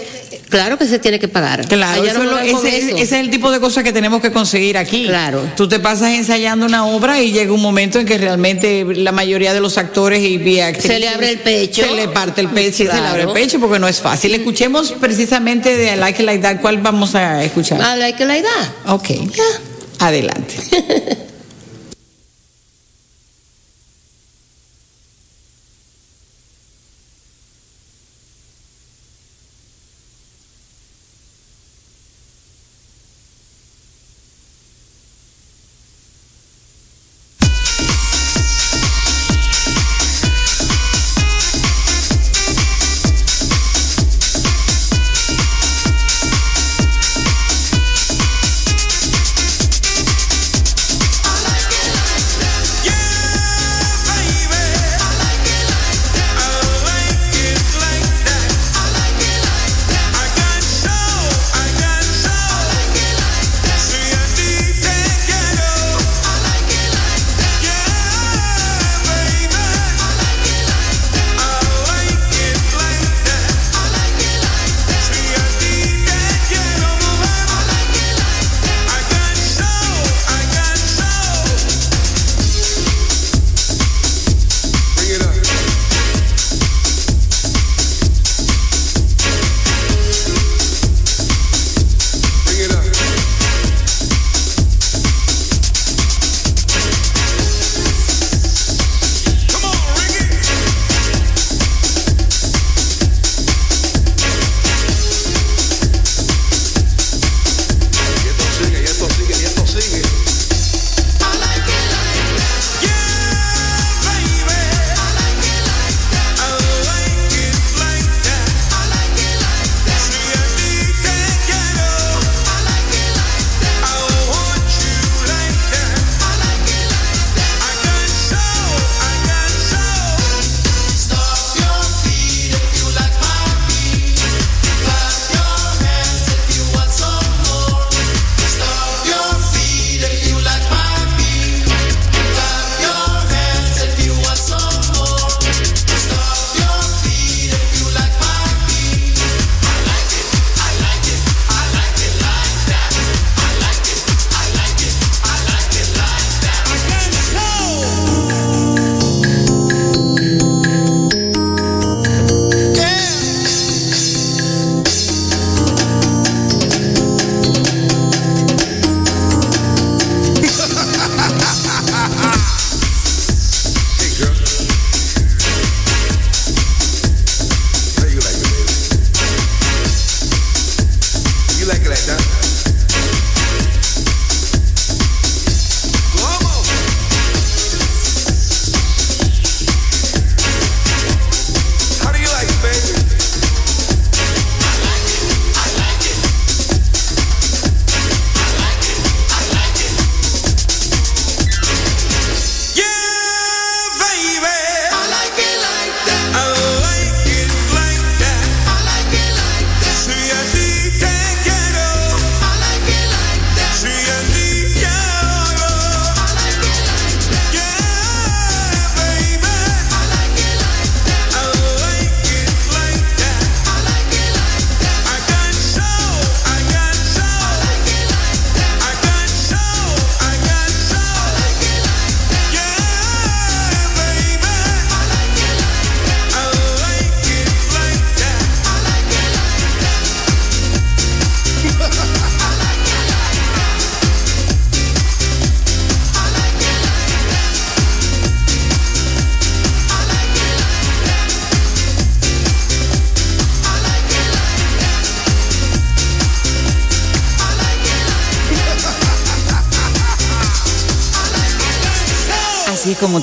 [SPEAKER 2] claro que se tiene que pagar.
[SPEAKER 1] Claro,
[SPEAKER 2] Allá
[SPEAKER 1] eso
[SPEAKER 2] no
[SPEAKER 1] lo- ese,
[SPEAKER 2] eso.
[SPEAKER 1] ese es el tipo de cosas que tenemos que conseguir aquí.
[SPEAKER 2] Claro.
[SPEAKER 1] Tú te pasas ensayando una obra y llega un momento en que realmente la mayoría de los actores y y actrices
[SPEAKER 2] Se le abre el pecho.
[SPEAKER 1] Se le parte el pecho, se le abre el pecho porque no es fácil. Escuchemos precisamente de I Like It Like That. ¿Cuál vamos a escuchar?
[SPEAKER 2] La edad.
[SPEAKER 1] Ok. Adelante.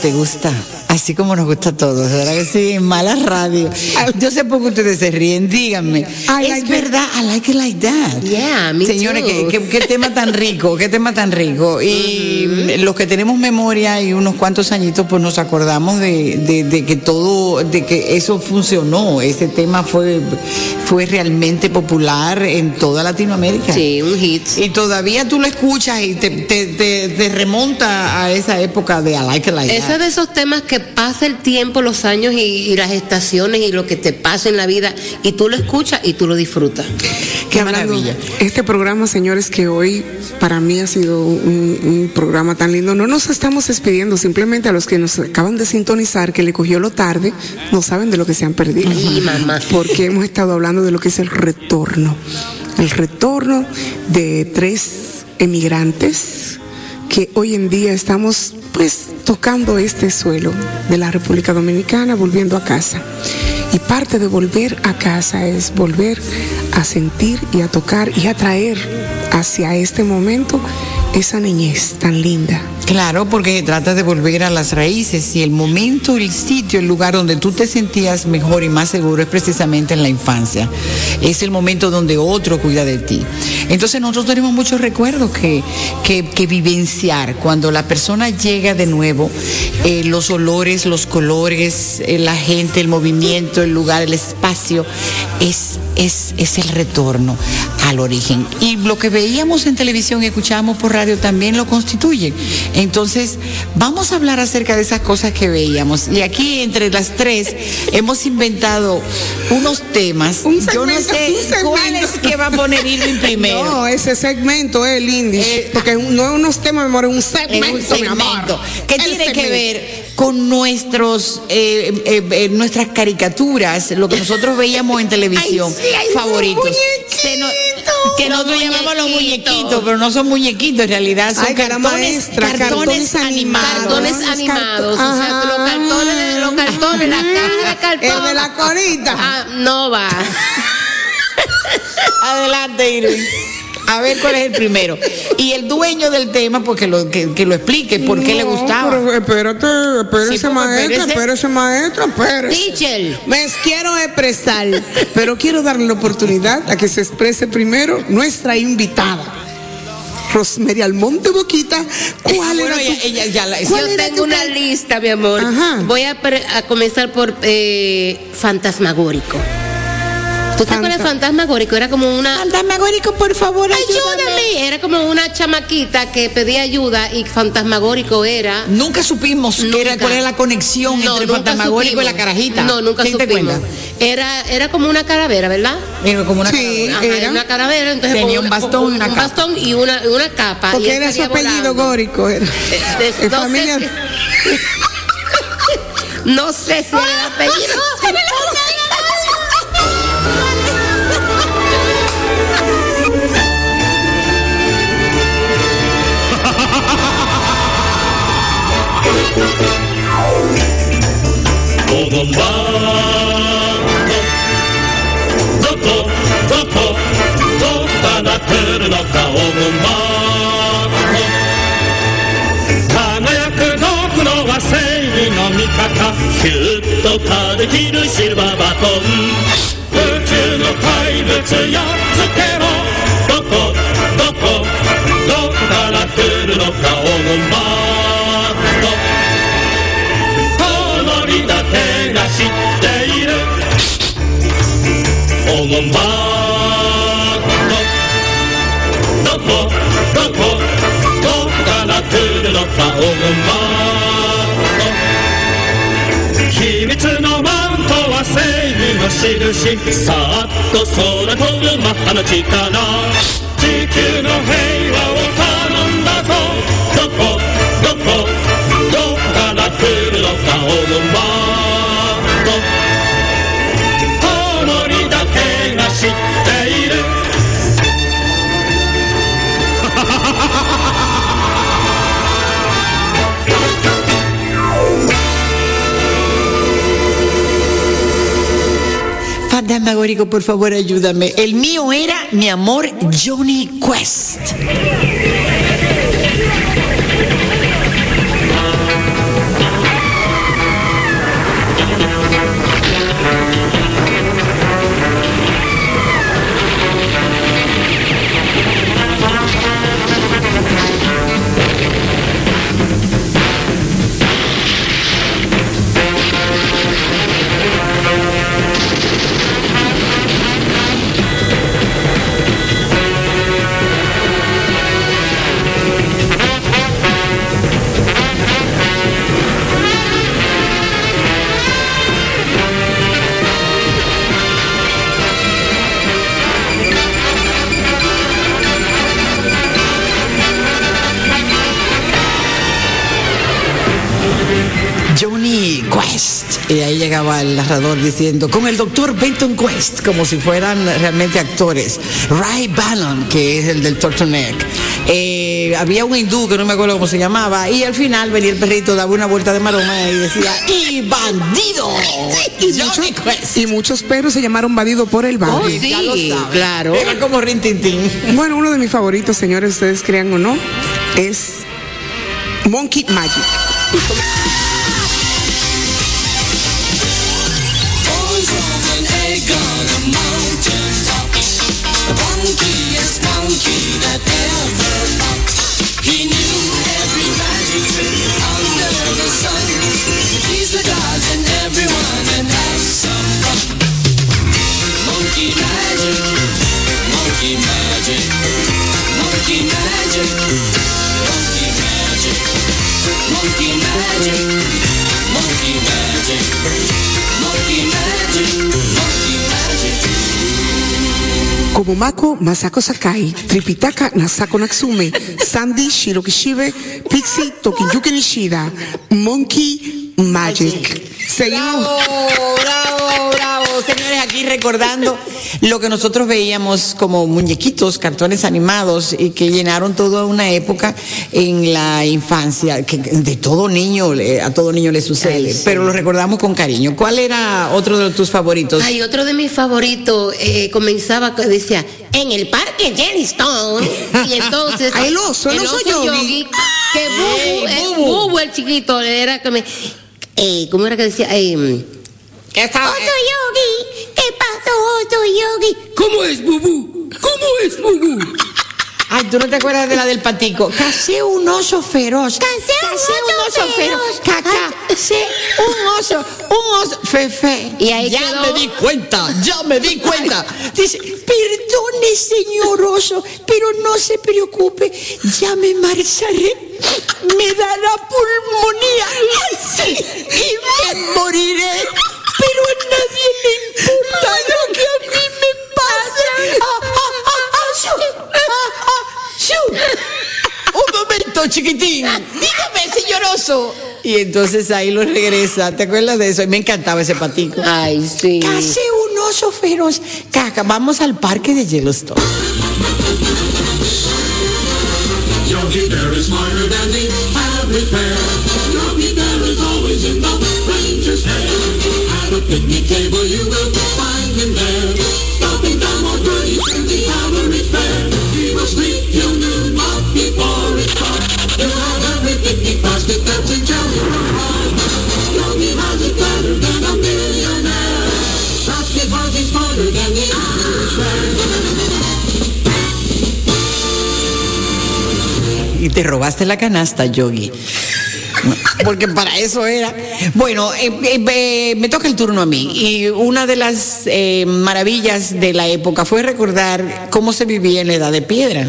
[SPEAKER 1] te gusta, así como nos gusta a todos, ¿verdad que sí? Mala radio. Yo sé por qué ustedes se ríen, díganme. es verdad, I like it like that.
[SPEAKER 2] Yeah, me
[SPEAKER 1] Señores,
[SPEAKER 2] too.
[SPEAKER 1] ¿qué, qué, qué tema tan rico, qué tema tan rico. Y los que tenemos memoria y unos cuantos añitos, pues nos acordamos de, de- de que todo, de que eso funcionó. Ese tema fue, fue realmente popular en toda Latinoamérica.
[SPEAKER 2] Sí, un hit.
[SPEAKER 1] Y todavía tú lo escuchas y te, te, te- te remonta a esa época de I like it like
[SPEAKER 2] Eso de esos temas que pasa el tiempo, los años y, y las estaciones y lo que te pasa en la vida y tú lo escuchas y tú lo disfrutas.
[SPEAKER 1] Qué
[SPEAKER 3] Hablando-
[SPEAKER 1] maravilla.
[SPEAKER 3] Este programa, señores, que hoy para mí ha sido un, un programa tan lindo. No nos estamos despidiendo, simplemente a los que nos acaban de sintonizar, que le cogió lo tarde, no saben de lo que se han perdido.
[SPEAKER 2] Ay, mamá.
[SPEAKER 3] Porque hemos estado hablando de lo que es el retorno. El retorno de tres emigrantes que hoy en día estamos pues tocando este suelo de la República Dominicana, volviendo a casa. Y parte de volver a casa es volver a sentir y a tocar y a traer hacia este momento esa niñez tan linda.
[SPEAKER 1] Claro, porque trata de volver a las raíces y el momento, el sitio, el lugar donde tú te sentías mejor y más seguro es precisamente en la infancia. Es el momento donde otro cuida de ti. Entonces nosotros tenemos muchos recuerdos que, que, que vivenciar. Cuando la persona llega de nuevo, eh, los olores, los colores, eh, la gente, el movimiento, el lugar, el espacio, es, es, es el retorno al origen. Y lo que veíamos en televisión y escuchábamos por radio también lo constituye. Entonces, vamos a hablar acerca de esas cosas que veíamos. Y aquí, entre las tres, hemos inventado unos temas.
[SPEAKER 3] Un
[SPEAKER 1] Yo no sé cuál es que va a poner Irving primero.
[SPEAKER 3] No, ese segmento es el índice. porque no es unos temas, mi amor, es un segmento,
[SPEAKER 1] en un
[SPEAKER 3] mi amor.
[SPEAKER 1] segmento que
[SPEAKER 3] El
[SPEAKER 1] tiene que ver con nuestros eh, eh, eh, nuestras caricaturas, lo que nosotros veíamos en televisión
[SPEAKER 3] Ay, sí,
[SPEAKER 1] favoritos. Que
[SPEAKER 2] Los
[SPEAKER 1] nosotros llamamos los
[SPEAKER 2] muñequitos.
[SPEAKER 1] pero no son muñequitos, en realidad son
[SPEAKER 3] Ay,
[SPEAKER 1] cartones,
[SPEAKER 3] maestra,
[SPEAKER 1] cartones
[SPEAKER 3] cartones
[SPEAKER 1] animados.
[SPEAKER 2] Cartones animados, o sea, los cartones, los cartones, la caja de cartón.
[SPEAKER 3] El de la corita.
[SPEAKER 2] Ah, no va.
[SPEAKER 1] Adelante, Irving. A ver cuál es el primero. Y el dueño del tema, pues que lo, que, que lo explique, por qué le gustaba.
[SPEAKER 3] Pero espérate, espérese,
[SPEAKER 1] Sí, pues,
[SPEAKER 3] maestra,
[SPEAKER 1] espérese.
[SPEAKER 3] espérese, maestra, espérese.
[SPEAKER 2] Teacher.
[SPEAKER 3] Me quiero expresar, pero quiero darle la oportunidad a que se exprese primero nuestra invitada. Rosemary Almonte Boquita, ¿cuál
[SPEAKER 1] Ah,
[SPEAKER 3] era
[SPEAKER 1] bueno,
[SPEAKER 3] tu-
[SPEAKER 1] ella, ella ya la-
[SPEAKER 3] ¿Cuál
[SPEAKER 2] Yo
[SPEAKER 3] era
[SPEAKER 2] tengo una lista, mi amor.
[SPEAKER 3] Ajá.
[SPEAKER 2] Voy a comenzar por eh, Fantasmagórico. ¿Tú te acuerdas Fantasmagórico? Era como una...
[SPEAKER 1] Fantasmagórico, por favor, ayúdame.
[SPEAKER 2] Ayúdame. Era como una chamaquita que pedía ayuda y Fantasmagórico era...
[SPEAKER 1] Nunca supimos qué era,
[SPEAKER 2] Nunca.
[SPEAKER 1] cuál era la conexión
[SPEAKER 2] No,
[SPEAKER 1] entre
[SPEAKER 2] nunca
[SPEAKER 1] Fantasmagórico y la
[SPEAKER 2] supimos.
[SPEAKER 1] carajita.
[SPEAKER 2] No, nunca
[SPEAKER 1] ¿Quién te
[SPEAKER 2] supimos.
[SPEAKER 1] cuenta?
[SPEAKER 2] Era, era como una calavera, ¿verdad?
[SPEAKER 1] Era como una
[SPEAKER 3] Sí.
[SPEAKER 1] calavera.
[SPEAKER 2] Ajá,
[SPEAKER 3] Era.
[SPEAKER 2] una calavera, entonces
[SPEAKER 1] Tenía un bastón y una
[SPEAKER 2] un
[SPEAKER 1] capa.
[SPEAKER 2] bastón y una, una capa.
[SPEAKER 3] Porque era su apellido
[SPEAKER 2] volando.
[SPEAKER 3] górico. Era.
[SPEAKER 2] Eh,
[SPEAKER 3] Es
[SPEAKER 2] no,
[SPEAKER 3] familia-
[SPEAKER 2] sé si, no sé si era el apellido.
[SPEAKER 8] ヒュッとかできるシルバーバトン宇宙の怪物やっつけろどこどこどこから来るのか黄金バどこどこどこから来るのか黄金バー秘密のマントは正義の印さっと空飛ぶマッハの力地球の平和を頼んだぞどこどこどこから来るのか黄金バーこ E gerçek
[SPEAKER 1] değilim por favor, ayúdame. El mío era mi amor Johnny Quest. Quest. Y ahí llegaba el narrador diciendo, con el doctor Benton Quest, como si fueran realmente actores. Ray Ballon, que es el del Turtleneck. Eh, había un hindú que no me acuerdo cómo se llamaba. Y al final venía el perrito, daba una vuelta de maroma y decía, ¡y bandido!
[SPEAKER 3] Y muchos, y muchos perros se llamaron Badido por el barrio.
[SPEAKER 1] Oh, sí, Ya lo saben. claro. Era como Rintintín.
[SPEAKER 3] Bueno, uno de mis favoritos, señores, ustedes crean o no, es Monkey Magic. Como Mako Masako Sakai, Tripitaka Nasako Natsume, Sandy Shirokishibe, Pixie Tokiyuki Nishida, Monkey Magic. Seguimos.
[SPEAKER 1] Bravo, bravo, bravo. Recordando lo que nosotros veíamos como muñequitos, cartones animados y que llenaron toda una época en la infancia, que de todo niño, a todo niño le sucede, pero lo recordamos con cariño. ¿Cuál era otro de tus favoritos?
[SPEAKER 2] Ay, otro de mis favoritos eh, comenzaba que decía en el parque Jellystone y entonces
[SPEAKER 3] Ah, el oso, el oso Yogi.
[SPEAKER 2] que Bubu, eh,
[SPEAKER 1] Bubu.
[SPEAKER 2] Bubu, el chiquito era que me eh, ¿cómo era que decía? Eh,
[SPEAKER 1] ¿Qué está-
[SPEAKER 2] Oso Yogi, ¿qué pasó Oso Yogi?
[SPEAKER 14] ¿Cómo es, Bubu? ¿Cómo es, Bubu?
[SPEAKER 1] Ay, ¿tú no te acuerdas de la del patico? Casé un oso feroz.
[SPEAKER 2] Casé un oso feroz.
[SPEAKER 1] Casé un oso, un oso fefe.
[SPEAKER 2] Y ahí
[SPEAKER 1] ya
[SPEAKER 2] quedó.
[SPEAKER 1] me di cuenta, ya me di cuenta. Dice, perdone señor oso, pero no se preocupe, ya me marcharé. Me dará pulmonía sí, y me moriré. Pero a nadie le importa lo que a mí me pase. Ah, ah, ah, ah, ah, ah. Un momento, chiquitín. Dígame, señor oso. Y entonces ahí lo regresa. ¿Te acuerdas de eso? Y me encantaba ese patico.
[SPEAKER 2] Ay, sí.
[SPEAKER 1] Casi un oso feroz. Caca, vamos al parque de Yellowstone.
[SPEAKER 8] Yogi Bear is smarter than the average bear. Picnic table you will find him there. Stopping down more goodies than the average bear. He will sleep till noon, but before it's dark, he'll have every picnic basket that's in Jelly Roll. Yogi has it better than a millionaire. That's because he's smarter than the average bear.
[SPEAKER 1] Y te robaste la canasta, Yogi. Porque para eso era. Bueno, eh, eh, me toca el turno a mí. Y una de las eh, maravillas de la época fue recordar cómo se vivía en la edad de piedra.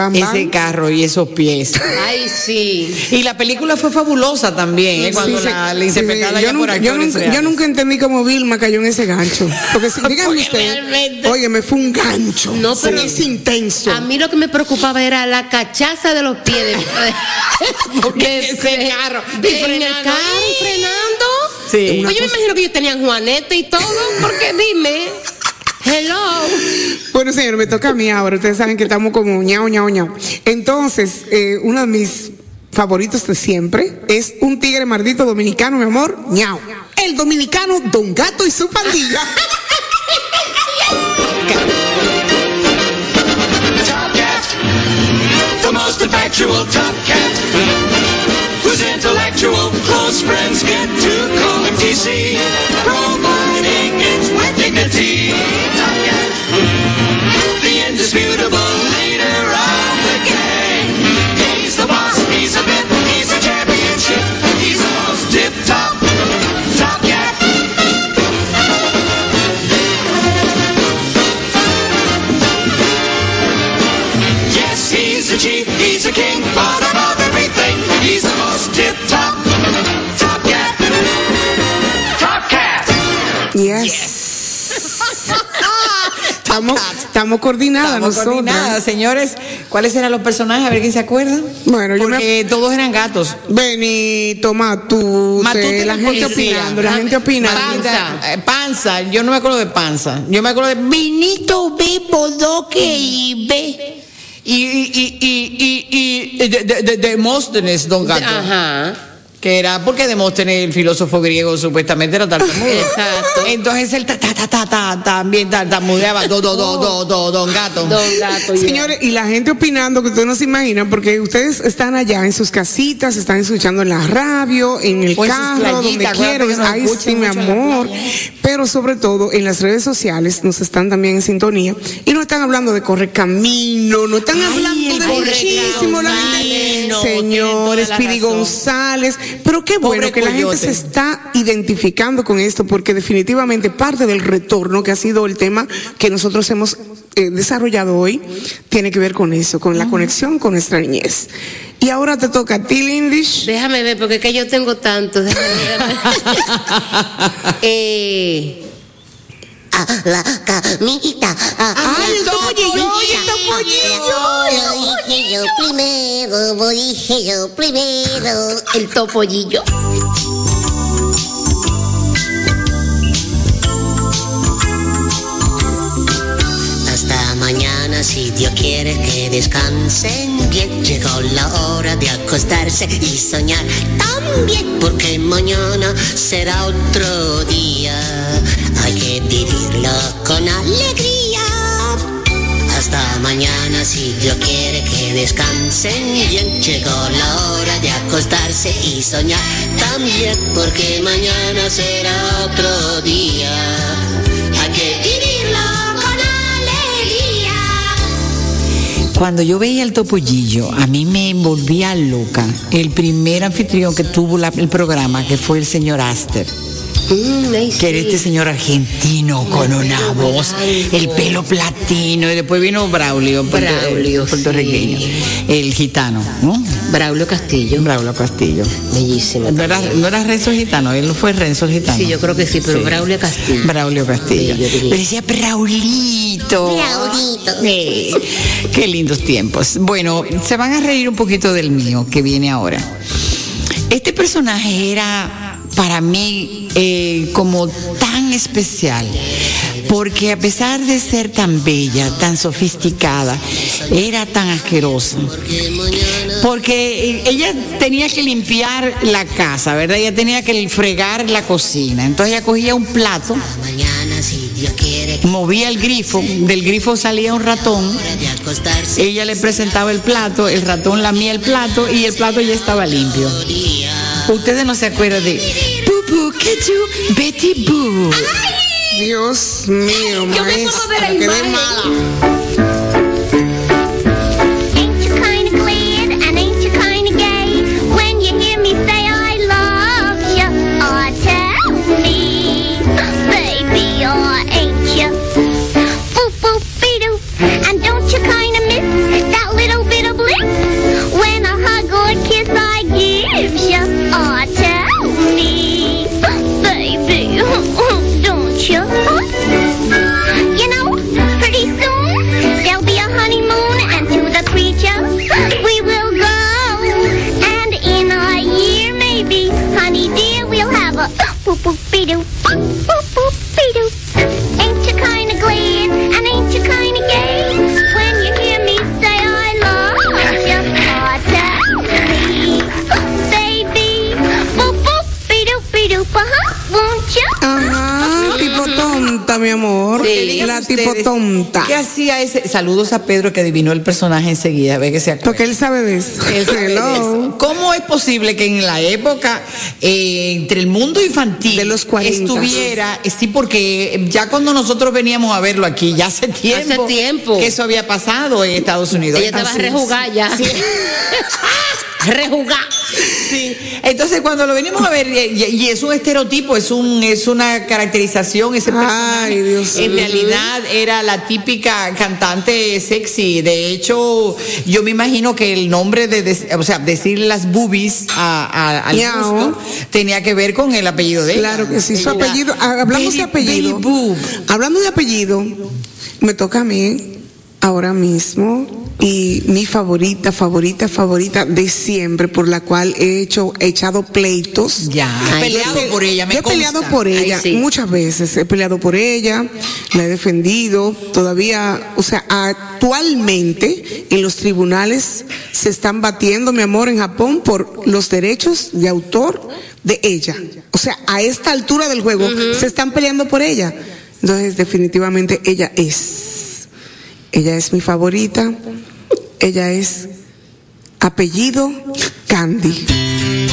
[SPEAKER 3] Bam, bam.
[SPEAKER 1] Ese carro y esos pies.
[SPEAKER 2] Ay, sí.
[SPEAKER 1] Y la película fue fabulosa también, ¿eh? cuando
[SPEAKER 3] Sí,
[SPEAKER 1] la, la
[SPEAKER 3] sí,
[SPEAKER 1] interpretada
[SPEAKER 3] sí.
[SPEAKER 1] ya
[SPEAKER 3] yo,
[SPEAKER 1] por
[SPEAKER 3] nunca, yo,
[SPEAKER 1] actores
[SPEAKER 3] nunca, yo
[SPEAKER 1] reales.
[SPEAKER 3] nunca entendí cómo Vilma cayó en ese gancho. Porque si, díganme
[SPEAKER 2] Porque
[SPEAKER 3] usted,
[SPEAKER 2] realmente-
[SPEAKER 3] oye, me fue un gancho.
[SPEAKER 2] No,
[SPEAKER 3] Sí,
[SPEAKER 2] pero-
[SPEAKER 3] es intenso.
[SPEAKER 2] A mí lo que me preocupaba era la cachaza de los pies de,
[SPEAKER 1] Porque
[SPEAKER 2] de-
[SPEAKER 1] ese carro,
[SPEAKER 2] de-
[SPEAKER 1] y
[SPEAKER 2] en el
[SPEAKER 1] frenando.
[SPEAKER 2] carro frenando.
[SPEAKER 1] Sí.
[SPEAKER 2] Pues yo me imagino que ellos tenían juanete y todo, porque dime, hello.
[SPEAKER 3] Bueno, señor, me toca a mí ahora. Ustedes saben que estamos como ñao, ñao, ñao. Entonces, eh, uno de mis favoritos de siempre es un tigre maldito dominicano, mi amor, ñao. El dominicano Don Gato y su pandilla.
[SPEAKER 8] Top The indisputable leader of the gang. He's the boss, he's he's championship. He's the most tip top, top cat. Yes, he's a chief,
[SPEAKER 15] he's king, but above everything, he's the most tip top, top cat. Top! Yes.
[SPEAKER 3] yes. Estamos, estamos coordinadas
[SPEAKER 1] Estamos
[SPEAKER 3] nosotras.
[SPEAKER 1] coordinadas, señores. ¿Cuáles eran los personajes? A ver quién se acuerda.
[SPEAKER 3] Bueno, yo
[SPEAKER 1] Porque todos eran gatos.
[SPEAKER 3] Benito, Matute,
[SPEAKER 1] Matute
[SPEAKER 3] la gente opinando, la gente opinando.
[SPEAKER 1] Panza, eh, panza, yo no me acuerdo de panza. Yo me acuerdo de Vinito ve bodoque y ve. Y, y, y, y, y, y de, de, de- Demóstenes, don Gato.
[SPEAKER 2] Ajá.
[SPEAKER 1] Que era porque Demóstenes, el filósofo griego, supuestamente era tartamudo.
[SPEAKER 2] Exacto.
[SPEAKER 1] Entonces él ta, ta, ta, ta, ta, también tartamudeaba. Do, do, do, do, do, don Gato.
[SPEAKER 2] Don Gato. yeah.
[SPEAKER 3] Señores, y la gente opinando que ustedes no se imaginan, porque ustedes están allá en sus casitas, están escuchando en la radio, en el
[SPEAKER 1] O
[SPEAKER 3] carro, donde quieran.
[SPEAKER 1] escuchan
[SPEAKER 3] sí, mi amor. Pero sobre todo en las redes sociales nos están también en sintonía y no están hablando de correr camino, no están
[SPEAKER 1] Ay,
[SPEAKER 3] hablando de muchísimo la gente. Señores, Pidi. González, pero qué bueno
[SPEAKER 1] Pobre
[SPEAKER 3] que la gente se está identificando con esto porque definitivamente parte del retorno que ha sido el tema que nosotros hemos eh, desarrollado hoy tiene que ver con eso, con la conexión con nuestra niñez. Y ahora te toca a ti, Lindish.
[SPEAKER 2] Déjame ver, porque es que yo tengo tantos. Déjame ver. eh,
[SPEAKER 16] a la camita. a-
[SPEAKER 3] ¡Ay, el topollillo! ¡Ay, el topollillo!
[SPEAKER 16] Lo dije yo primero, lo dije yo primero.
[SPEAKER 2] el topollillo.
[SPEAKER 16] Hasta mañana, si Dios quiere que descansen bien. Llegó la hora de acostarse y soñar también, porque mañana será otro día. Hay que vivirlo con alegría. Hasta mañana, si Dios quiere que descansen bien. Llegó la hora de acostarse y soñar también, porque mañana será otro día. Hay que vivirlo con alegría.
[SPEAKER 1] Cuando yo veía el topollillo, a mí me envolvía loca. El primer anfitrión que tuvo el programa, que fue el señor Aster.
[SPEAKER 2] Mm, ay,
[SPEAKER 1] Que era este señor argentino con una voz, el pelo platino, y después vino Braulio,
[SPEAKER 2] Braulio,
[SPEAKER 1] puertorriqueño,
[SPEAKER 2] sí.
[SPEAKER 1] el gitano, ¿no?
[SPEAKER 2] Braulio Castillo.
[SPEAKER 1] Braulio Castillo.
[SPEAKER 2] Bellísimo.
[SPEAKER 1] No era, no era Renzo Gitano, él no fue Renzo Gitano.
[SPEAKER 2] Sí, yo creo que sí, pero Braulio Castillo.
[SPEAKER 1] Braulio Castillo. Pero decía Braulito.
[SPEAKER 16] Braulito.
[SPEAKER 1] Eh, qué lindos tiempos. Bueno, se van a reír un poquito del mío que viene ahora. Este personaje era para mí eh, como tan especial, porque a pesar de ser tan bella, tan sofisticada, era tan asquerosa. Porque ella tenía que limpiar la casa, ¿verdad? Ella tenía que fregar la cocina. Entonces ella cogía un plato, movía el grifo, del grifo salía un ratón, ella le presentaba el plato, el ratón lamía el plato y el plato ya estaba limpio. Ustedes no se acuerdan de Bubu, que tú, Betty Boo.
[SPEAKER 3] Dios mío,
[SPEAKER 2] Yo me acuerdo de la
[SPEAKER 3] maestra, quedé
[SPEAKER 2] imagen.
[SPEAKER 3] mala. Mi amor.
[SPEAKER 1] Díganme
[SPEAKER 3] La tipo tonta.
[SPEAKER 1] ¿Qué hacía ese? Saludos a Pedro que adivinó el personaje enseguida, ve que se acuerda.
[SPEAKER 3] Porque él sabe de eso.
[SPEAKER 1] Él sabe de
[SPEAKER 3] Hello.
[SPEAKER 1] eso. ¿Cómo es posible que en la época eh, entre el mundo infantil
[SPEAKER 3] De los 40.
[SPEAKER 1] estuviera, sí, porque ya cuando nosotros veníamos a verlo aquí, ya hace tiempo,
[SPEAKER 2] Hace tiempo.
[SPEAKER 1] que eso había pasado en Estados Unidos.
[SPEAKER 2] Ella estaba
[SPEAKER 1] Así es.
[SPEAKER 2] rejugada ya. rejugar.
[SPEAKER 1] Sí. Entonces cuando lo venimos a ver, y, y es un estereotipo, es un es una caracterización, ese personaje
[SPEAKER 3] Ay, Dios
[SPEAKER 1] en realidad era la típica cantante sexy. De hecho, yo me imagino que el nombre de, de- o sea, decir las boobies a, a- al gusto tenía que ver con el apellido de ella.
[SPEAKER 3] Claro que sí, su apellido. ah, Hablamos de apellido. Hablando de apellido, me toca a mí ahora mismo y mi favorita, favorita, favorita de siempre, por la cual he hecho, he echado pleitos.
[SPEAKER 1] Ya, he peleado por ella, me
[SPEAKER 3] Yo he peleado por
[SPEAKER 2] Ay,
[SPEAKER 3] ella
[SPEAKER 2] sí.
[SPEAKER 3] muchas veces, he peleado por ella, la he defendido, todavía, o sea, actualmente en los tribunales se están batiendo, mi amor, en Japón por los derechos de autor de ella. O sea, a esta altura del juego se están peleando por ella. Entonces, definitivamente ella es. Ella es mi favorita. Ella es apellido Candy.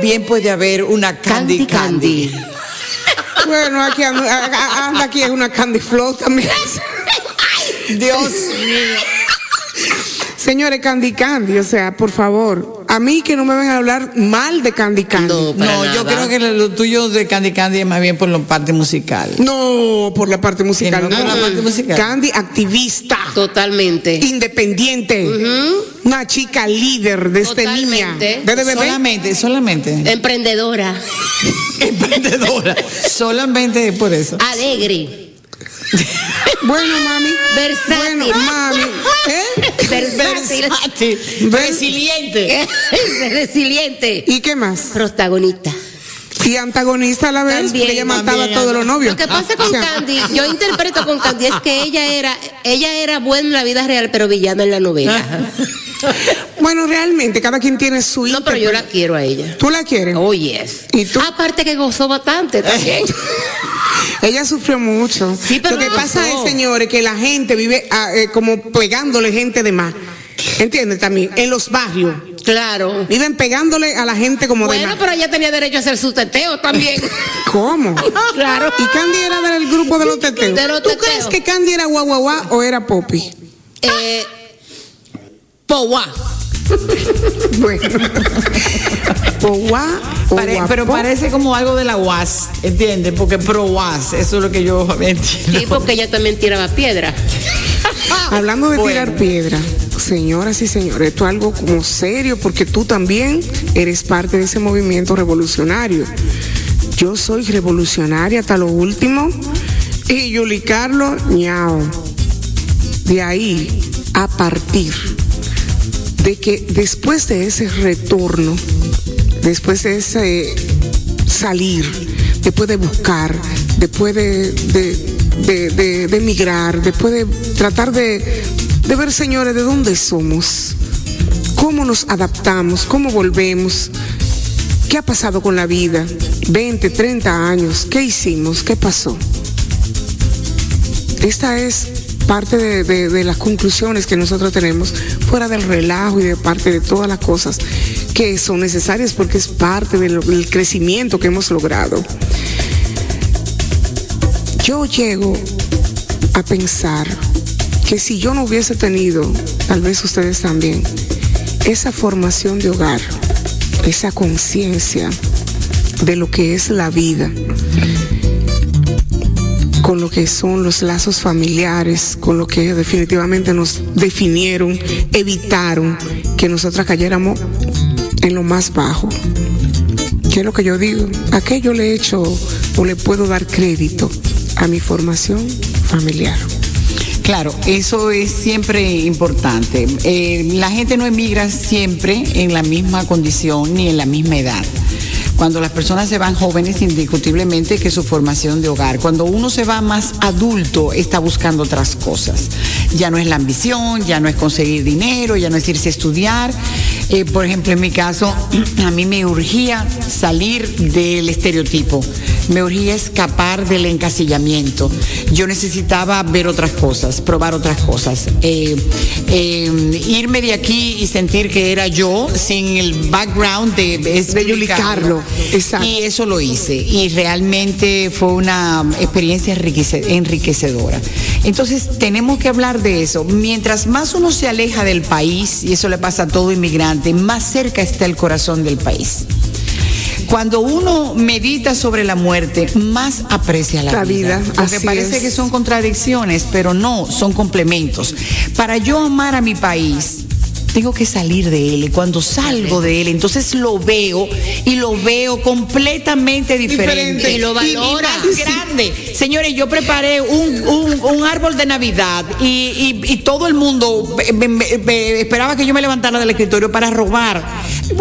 [SPEAKER 1] También puede haber una Candy Candy.
[SPEAKER 3] Bueno, aquí anda, aquí es una Candy Flow también.
[SPEAKER 1] Dios mío.
[SPEAKER 3] Señores, Candy Candy, o sea, por favor, a mí que no me vengan a hablar mal de Candy Candy.
[SPEAKER 2] No, para
[SPEAKER 1] No, yo creo que lo tuyo de Candy Candy es más bien por la parte musical.
[SPEAKER 3] No, por la parte musical.
[SPEAKER 1] No, por la parte musical.
[SPEAKER 3] Candy, activista,
[SPEAKER 2] Totalmente.
[SPEAKER 3] independiente, una chica líder de este niña.
[SPEAKER 2] Totalmente.
[SPEAKER 3] Desde bebé.
[SPEAKER 1] Solamente, solamente.
[SPEAKER 2] Emprendedora,
[SPEAKER 1] Emprendedora. solamente por eso.
[SPEAKER 2] alegre,
[SPEAKER 3] Bueno, mami.
[SPEAKER 2] versátil.
[SPEAKER 3] Bueno, mami. ¿Eh?
[SPEAKER 2] versátil.
[SPEAKER 1] Versátil. Resiliente.
[SPEAKER 2] Resiliente.
[SPEAKER 3] ¿Y qué más?
[SPEAKER 2] Protagonista.
[SPEAKER 3] Y antagonista a la vez,
[SPEAKER 2] También,
[SPEAKER 3] porque ella mataba a todos los novios.
[SPEAKER 2] Lo que pasa con
[SPEAKER 3] O sea,
[SPEAKER 2] Candy, yo interpreto con Candy es que ella era, ella era buena en la vida real, pero villana en la novela.
[SPEAKER 3] Bueno, realmente, cada quien tiene su
[SPEAKER 2] No, pero yo la quiero a ella.
[SPEAKER 3] ¿Tú la quieres?
[SPEAKER 2] Oh, yes.
[SPEAKER 3] ¿Y tú?
[SPEAKER 2] Aparte que gozó bastante también.
[SPEAKER 3] Ella sufrió mucho.
[SPEAKER 2] Sí, pero
[SPEAKER 3] Lo que pasa
[SPEAKER 2] gozó.
[SPEAKER 3] es, señores, que la gente vive ah, eh, como pegándole gente de más. ¿Entiendes? También, en los barrios.
[SPEAKER 2] Claro.
[SPEAKER 3] Viven pegándole a la gente como de
[SPEAKER 2] Bueno, pero ella tenía derecho a hacer su teteo también.
[SPEAKER 3] ¿Cómo?
[SPEAKER 2] Claro.
[SPEAKER 3] ¿Y Candy era del grupo de los teteos?
[SPEAKER 2] De los
[SPEAKER 3] ¿Tú
[SPEAKER 2] teteos.
[SPEAKER 3] crees que Candy era guau o era Poppy?
[SPEAKER 2] Eh, Powa.
[SPEAKER 3] Bueno.
[SPEAKER 1] Pare-
[SPEAKER 3] guapo.
[SPEAKER 1] pero parece como algo de la UAS, ¿entiendes? Porque pro UAS, eso es lo que yo entiendo.
[SPEAKER 2] Sí, porque ella también tiraba piedra.
[SPEAKER 3] Hablando de
[SPEAKER 1] Bueno.
[SPEAKER 3] tirar piedra, señoras y señores, esto es algo como serio porque tú también eres parte de ese movimiento revolucionario. Yo soy revolucionaria hasta lo último y Yuli Carlos, ñao. De ahí a partir de que después de ese retorno, después de ese salir, después de buscar, después de, de- de, de- de emigrar, después de tratar de, de ver, señores, de dónde somos, cómo nos adaptamos, cómo volvemos, qué ha pasado con la vida, 20, 30 años, qué hicimos, qué pasó. Esta es parte de, las conclusiones que nosotros tenemos fuera del relajo y de parte de todas las cosas que son necesarias porque es parte del crecimiento que hemos logrado. Yo llego a pensar que si yo no hubiese tenido, tal vez ustedes también, esa formación de hogar, esa conciencia de lo que es la vida, con lo que son los lazos familiares, con lo que definitivamente nos definieron, evitaron que nosotras cayéramos en lo más bajo. ¿Qué es lo que yo digo? ¿A qué yo le he hecho o le puedo dar crédito a mi formación familiar?
[SPEAKER 1] Claro, eso es siempre importante. Eh, la gente no emigra siempre en la misma condición ni en la misma edad. Cuando las personas se van jóvenes, indiscutiblemente que su formación de hogar. Cuando uno se va más adulto, está buscando otras cosas. Ya no es la ambición, ya no es conseguir dinero, ya no es irse a estudiar. Eh, por ejemplo, en mi caso, a mí me urgía salir del estereotipo. Me urgía escapar del encasillamiento. Yo necesitaba ver otras cosas, probar otras cosas. Eh, eh, irme de aquí y sentir que era yo sin el background de, explicarlo. Y eso lo hice. Y realmente fue una experiencia enriquece- enriquecedora. Entonces tenemos que hablar de eso. Mientras más uno se aleja del país, y eso le pasa a todo inmigrante, más cerca está el corazón del país. Cuando uno medita sobre la muerte, más aprecia la,
[SPEAKER 3] La vida,
[SPEAKER 1] Porque
[SPEAKER 3] así
[SPEAKER 1] parece
[SPEAKER 3] es.
[SPEAKER 1] que son contradicciones, pero no, son complementos. Para yo amar a mi país, tengo que salir de él. Y cuando salgo de él, entonces lo veo y lo veo completamente diferente.
[SPEAKER 2] Diferente. Y lo valora.
[SPEAKER 1] más grande. Señores, yo preparé un, un- un árbol de Navidad y, y- y todo el mundo me- me- me- esperaba que yo me levantara del escritorio para robar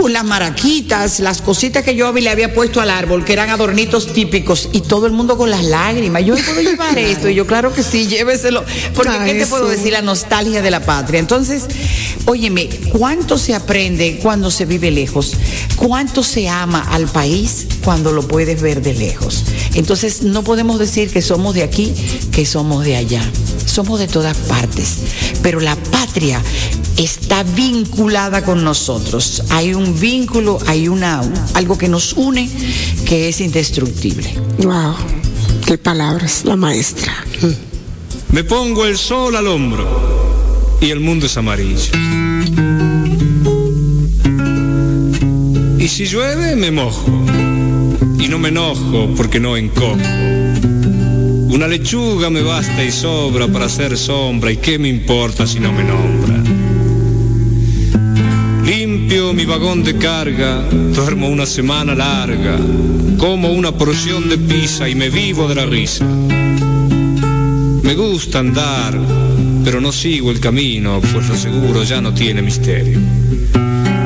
[SPEAKER 1] las maraquitas, las cositas que yo le había puesto al árbol, que eran adornitos típicos, y todo el mundo con las lágrimas. Yo puedo llevar esto, y yo claro que sí, lléveselo. Porque ¿qué te puedo decir? La nostalgia de la patria. Entonces, óyeme, ¿cuánto se aprende cuando se vive lejos? ¿Cuánto se ama al país cuando lo puedes ver de lejos? Entonces, no podemos decir que somos de aquí, que somos de allá. Somos de todas partes. Pero la patria está vinculada con nosotros. Hay un vínculo, hay una algo que nos une que es indestructible.
[SPEAKER 3] Wow, qué palabras, la maestra.
[SPEAKER 17] Me pongo el sol al hombro y el mundo es amarillo. Y si llueve me mojo y no me enojo porque no encojo. Una lechuga me basta y sobra para hacer sombra y qué me importa si no me nombra. Limpio mi vagón de carga, duermo una semana larga, como una porción de pizza y me vivo de la risa. Me gusta andar, pero no sigo el camino, pues lo seguro ya no tiene misterio.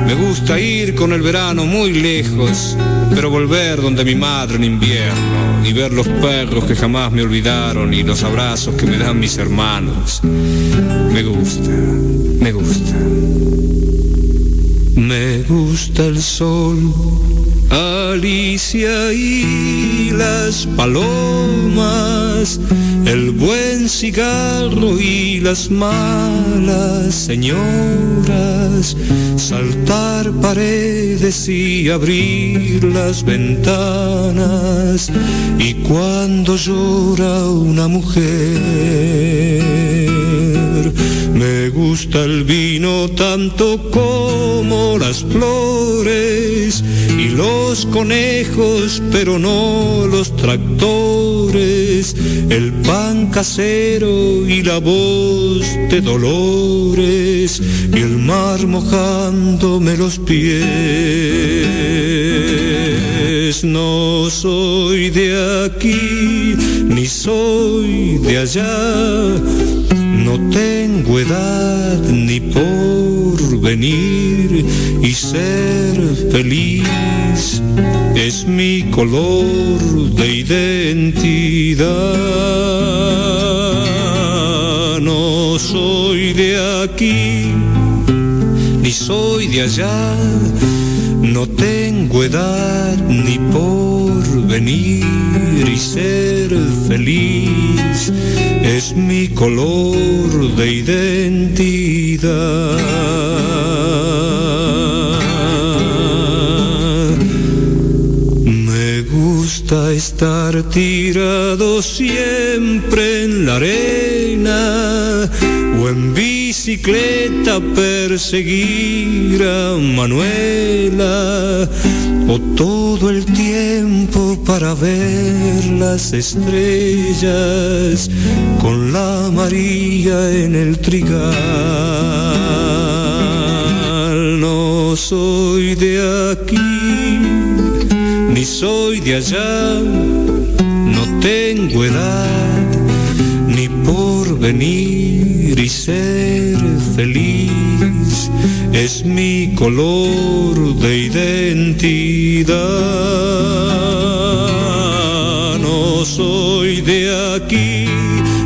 [SPEAKER 17] Me gusta ir con el verano muy lejos, pero volver donde mi madre en invierno y ver los perros que jamás me olvidaron y los abrazos que me dan mis hermanos. Me gusta, me gusta. Me gusta el sol, Alicia y las palomas, el buen cigarro y las malas señoras, saltar paredes y abrir las ventanas, y cuando llora una mujer, me gusta el vino tanto como las flores y los conejos, pero no los tractores, el pan casero y la voz de dolores y el mar mojándome los pies. No soy de aquí, ni soy de allá. No tengo edad ni por venir y ser feliz es mi color de identidad. No soy de aquí ni soy de allá, no tengo edad ni por venir y ser feliz es mi color de identidad. Estar tirado siempre en la arena o en bicicleta perseguir a Manuela o todo el tiempo para ver las estrellas con la María en el trigal. No soy de aquí ni soy de allá, no tengo edad ni por venir y ser feliz. Es mi color de identidad. No soy de aquí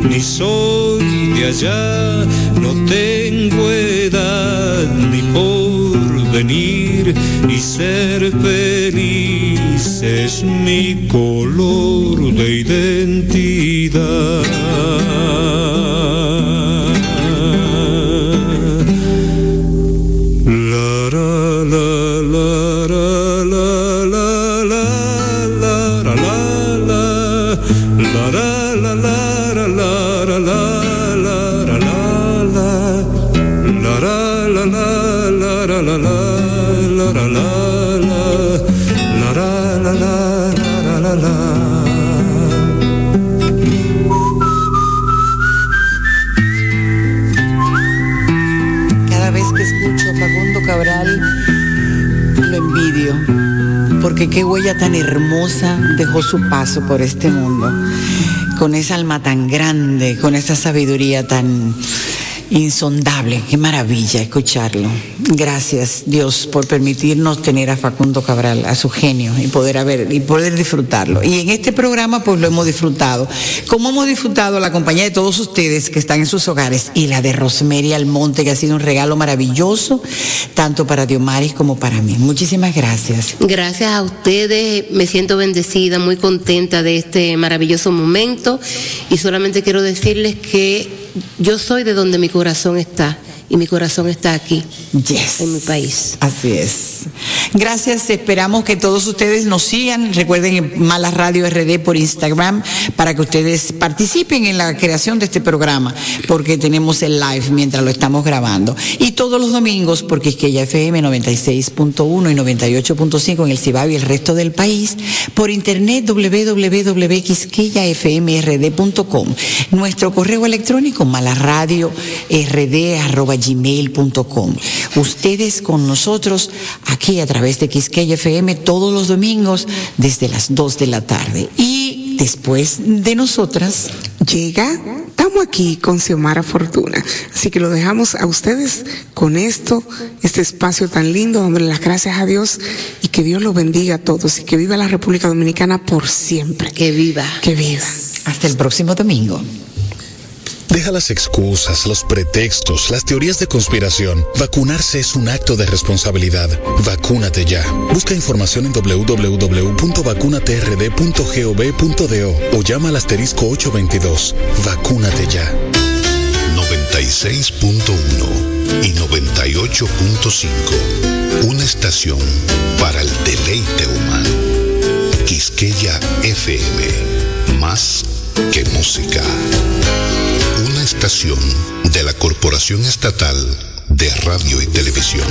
[SPEAKER 17] ni soy de allá, no tengo edad ni por venir y ser feliz es mi color de identidad.
[SPEAKER 1] Porque qué huella tan hermosa dejó su paso por este mundo, con esa alma tan grande, con esa sabiduría tan insondable, qué maravilla escucharlo. Gracias Dios por permitirnos tener a Facundo Cabral, a su genio y poder haber y poder disfrutarlo. Y en este programa pues lo hemos disfrutado, como hemos disfrutado la compañía de todos ustedes que están en sus hogares y la de Rosemary Almonte que ha sido un regalo maravilloso tanto para Diomaris como para mí. Muchísimas gracias.
[SPEAKER 2] Gracias a ustedes, me siento bendecida, muy contenta de este maravilloso momento y solamente quiero decirles que yo soy de donde mi corazón está y mi corazón está aquí, en mi país.
[SPEAKER 1] Así es. Gracias, esperamos que todos ustedes nos sigan. Recuerden en Malas Radio RD por Instagram para que ustedes participen en la creación de este programa, porque tenemos el live mientras lo estamos grabando. Y todos los domingos, porque es que ya FM 96.1 y 98.5 en el Cibao y el resto del país, por internet www.quisqueyafmrd.com. Nuestro correo electrónico malaradiord.gmail.com. Ustedes con nosotros aquí a través de Quisqueya FM todos los domingos desde las 2 de la tarde. Y después de nosotras
[SPEAKER 3] llega, estamos aquí con Xiomara Fortuna. Así que lo dejamos a ustedes con esto, este espacio tan lindo, dándole las gracias a Dios y que Dios los bendiga a todos y que viva la República Dominicana por siempre.
[SPEAKER 2] Que viva.
[SPEAKER 3] Que viva.
[SPEAKER 1] Hasta el próximo domingo.
[SPEAKER 6] Deja las excusas, los pretextos, las teorías de conspiración. Vacunarse es un acto de responsabilidad. Vacúnate ya. Busca información en www.vacunatrd.gov.do o llama al asterisco 822. Vacúnate ya.
[SPEAKER 18] 96.1 y 98.5. Una estación para el deleite humano. Quisqueya FM. Más que música. De la Corporación Estatal de Radio y Televisión.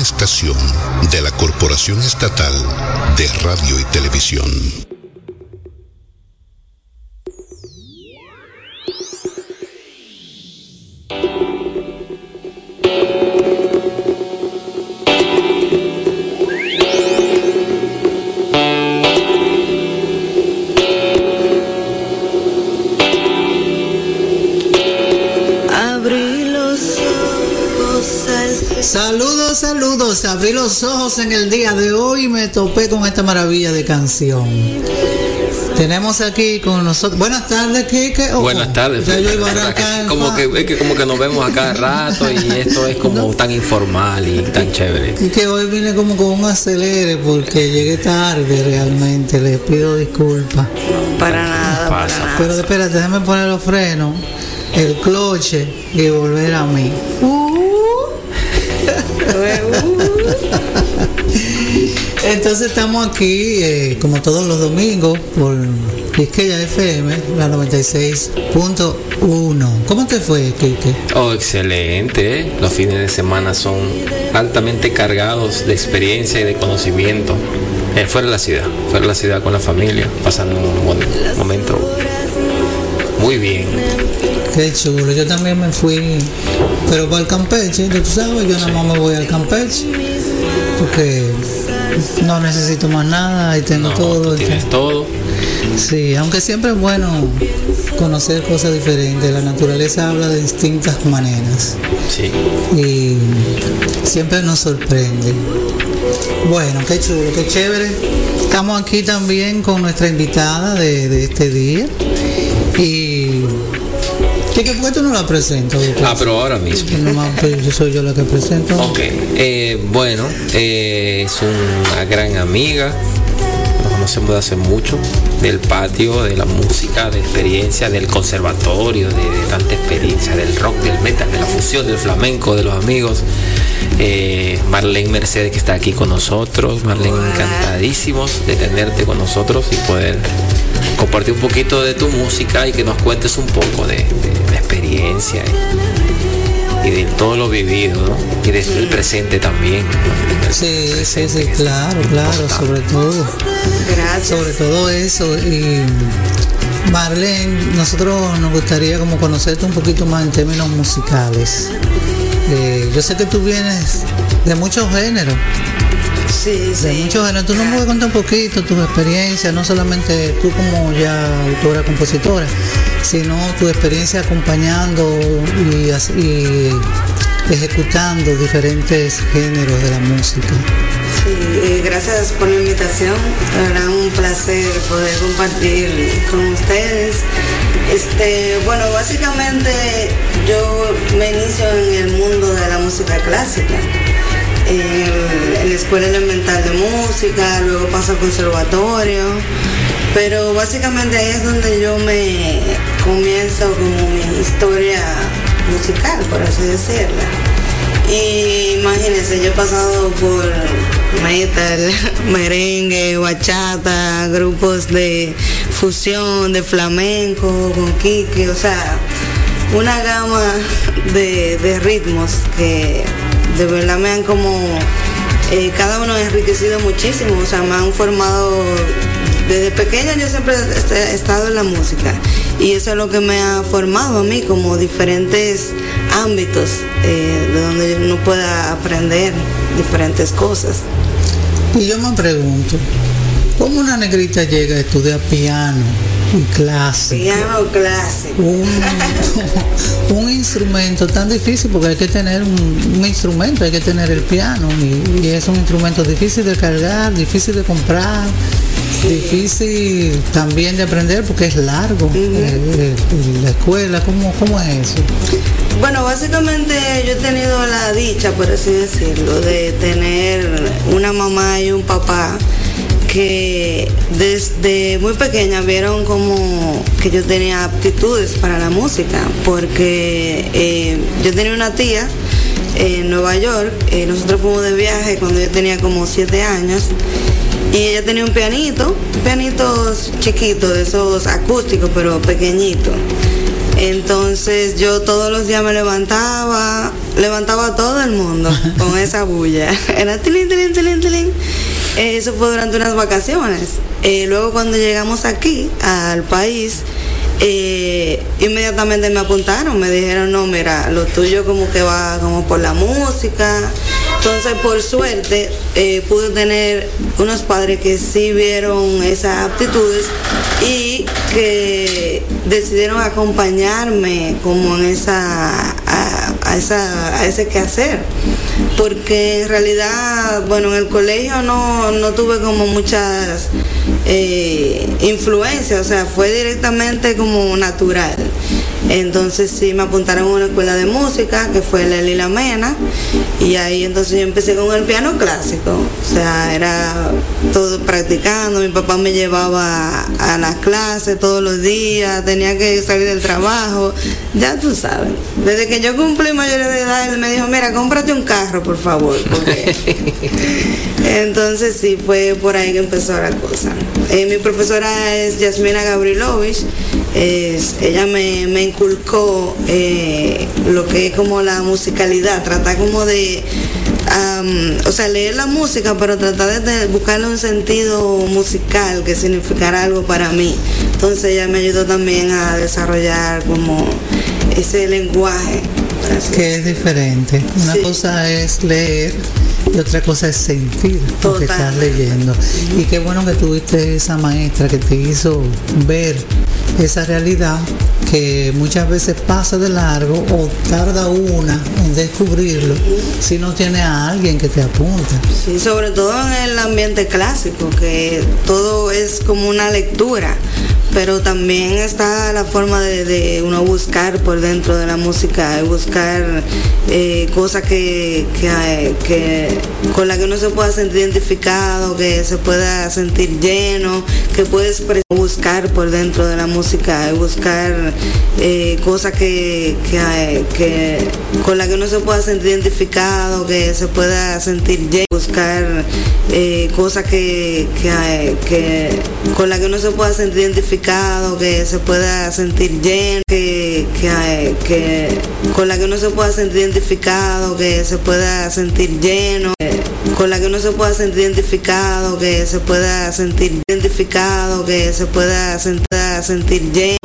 [SPEAKER 18] Estación de la Corporación Estatal de Radio y Televisión.
[SPEAKER 5] Los ojos
[SPEAKER 19] en el día de hoy y me topé con esta maravilla de canción. Tenemos aquí con nosotros. Buenas tardes, Kike. Ojo,
[SPEAKER 20] Buenas tardes.
[SPEAKER 19] Ya yo iba a arrancar.
[SPEAKER 20] como que es que como que nos vemos a cada rato y esto es como tan informal y tan chévere.
[SPEAKER 19] Y que hoy vine como con un acelere porque llegué tarde realmente. Les pido disculpas.
[SPEAKER 5] Para nada.
[SPEAKER 20] Pasa.
[SPEAKER 19] Pero espérate, déjame poner los frenos, el cloche y volver a mí. Entonces estamos aquí, eh, como todos los domingos, por Quisqueya FM, la 96.1. ¿Cómo te fue, Quique?
[SPEAKER 20] Oh, excelente. Los fines de semana son altamente cargados de experiencia y de conocimiento. Eh, fuera de la ciudad, fuera de la ciudad con la familia, pasando un buen momento. Muy bien.
[SPEAKER 19] Qué chulo. Yo también me fui, pero para el Campeche, tú sabes, yo nada más me voy al Campeche, porque no necesito más nada y tengo
[SPEAKER 20] No,
[SPEAKER 19] todo.
[SPEAKER 20] tú tienes todo.
[SPEAKER 19] Sí, aunque siempre es bueno conocer cosas diferentes. La naturaleza habla de distintas maneras
[SPEAKER 20] Sí.
[SPEAKER 19] y siempre nos sorprende. Bueno, qué chulo, qué chévere. Estamos aquí también con nuestra invitada de, de este día. Y. ¿Qué, qué, ¿Por qué tú no la presentas?
[SPEAKER 20] Ah, pero ahora mismo.
[SPEAKER 19] No, yo soy yo la que presento.
[SPEAKER 20] Ok, eh, bueno, eh, es una gran amiga, nos conocemos de hace mucho, del patio, de la música, de experiencia, del conservatorio, de, de tanta experiencia, del rock, del metal, de la fusión, del flamenco, de los amigos. Eh, Marlene Mercedes que está aquí con nosotros, Marlene encantadísimos de tenerte con nosotros y poder compartir un poquito de tu música y que nos cuentes un poco de experiencia y, y de todo lo vivido, ¿no? Y del presente también. ¿no?
[SPEAKER 19] Sí, sí, sí, claro, claro, sobre todo. Sobre todo eso. Y Marlene, nosotros nos gustaría como conocerte un poquito más en términos musicales. Eh, yo sé que tú vienes de muchos géneros.
[SPEAKER 5] Sí,
[SPEAKER 19] De muchos géneros. Tú nos puedes contar un poquito tus experiencias, no solamente tú como ya autora, compositora, sino tu experiencia acompañando y, ejecutando diferentes géneros de la música.
[SPEAKER 21] Sí, eh, gracias por la invitación. Será un placer poder compartir con ustedes. Este, bueno, básicamente yo me inicio en el mundo de la música clásica. En, en la Escuela Elemental de Música, luego paso al conservatorio. Pero básicamente ahí es donde yo me comienzo como mi historia musical, por así decirla. Y imagínense, yo he pasado por metal, merengue, bachata, grupos de fusión, de flamenco, con Kike, o sea, una gama de ritmos que de verdad me han como, eh, cada uno ha enriquecido muchísimo, o sea, me han formado, desde pequeña yo siempre he estado en la música y eso es lo que me ha formado a mí como diferentes ámbitos eh, de donde uno pueda aprender diferentes cosas.
[SPEAKER 19] Y yo me pregunto, ¿cómo una negrita llega a estudiar piano
[SPEAKER 21] Piano clásico.
[SPEAKER 19] Un, un instrumento tan difícil porque hay que tener un, un instrumento, hay que tener el piano y, y es un instrumento difícil de cargar, difícil de comprar, difícil también de aprender porque es largo. Eh, eh, la escuela, ¿cómo, ¿cómo es eso?
[SPEAKER 21] Bueno, básicamente yo he tenido la dicha, por así decirlo, de tener una mamá y un papá que desde muy pequeña vieron como que yo tenía aptitudes para la música, porque eh, yo tenía una tía en Nueva York, eh, nosotros fuimos de viaje cuando yo tenía como siete años, y ella tenía un pianito, un pianito chiquito, de esos acústicos, pero pequeñito. Entonces yo todos los días me levantaba, levantaba a todo el mundo con esa bulla. Era tilín, tilín, tilín, tilín. Eso fue durante unas vacaciones. Eh, luego cuando llegamos aquí al país, eh, inmediatamente me apuntaron, me dijeron, no, mira, lo tuyo como que va como por la música. Entonces, por suerte, eh, pude tener unos padres que sí vieron esas aptitudes y que decidieron acompañarme como en esa a esa a ese quehacer porque en realidad bueno en el colegio no, no tuve como muchas eh, influencias o sea fue directamente como natural. Entonces sí me apuntaron a una escuela de música que fue la Lila Mena y ahí entonces yo empecé con el piano clásico o sea era todo practicando. Mi papá me llevaba a las clases todos los días tenía que salir del trabajo. Ya tú sabes. Desde que yo cumplí mayoría de edad él me dijo mira cómprate un carro por favor porque entonces sí fue por ahí que empezó la cosa. Eh, mi profesora es Yasmina Gabrilovich. Es, ella me, me inculcó eh, lo que es como la musicalidad, tratar como de, o sea, leer la música, pero tratar de, buscarle un sentido musical que significara algo para mí. Entonces ella me ayudó también a desarrollar como ese lenguaje.
[SPEAKER 19] Que es diferente. Una cosa es leer y otra cosa es sentir lo que estás leyendo. Y qué bueno que tuviste esa maestra que te hizo ver esa realidad que muchas veces pasa de largo o tarda una en descubrirlo si no tiene a alguien que te apunta.
[SPEAKER 21] Sí, sobre todo en el ambiente clásico, que todo es como una lectura, pero también está la forma de, uno buscar por dentro de la música, buscar eh, cosas que, que, con las que uno se pueda sentir identificado, que se pueda sentir lleno, que puedes buscar por dentro de la música, buscar eh, cosas que, que con las que uno se pueda sentir identificado, que se pueda sentir lleno, buscar eh, cosas que, con las que uno se pueda sentir identificado, que se pueda sentir lleno, que, con la que uno se pueda sentir identificado, que se pueda sentir lleno, con la que uno se pueda sentir identificado, que se pueda sentir identificado, que se pueda sentir, sentir lleno.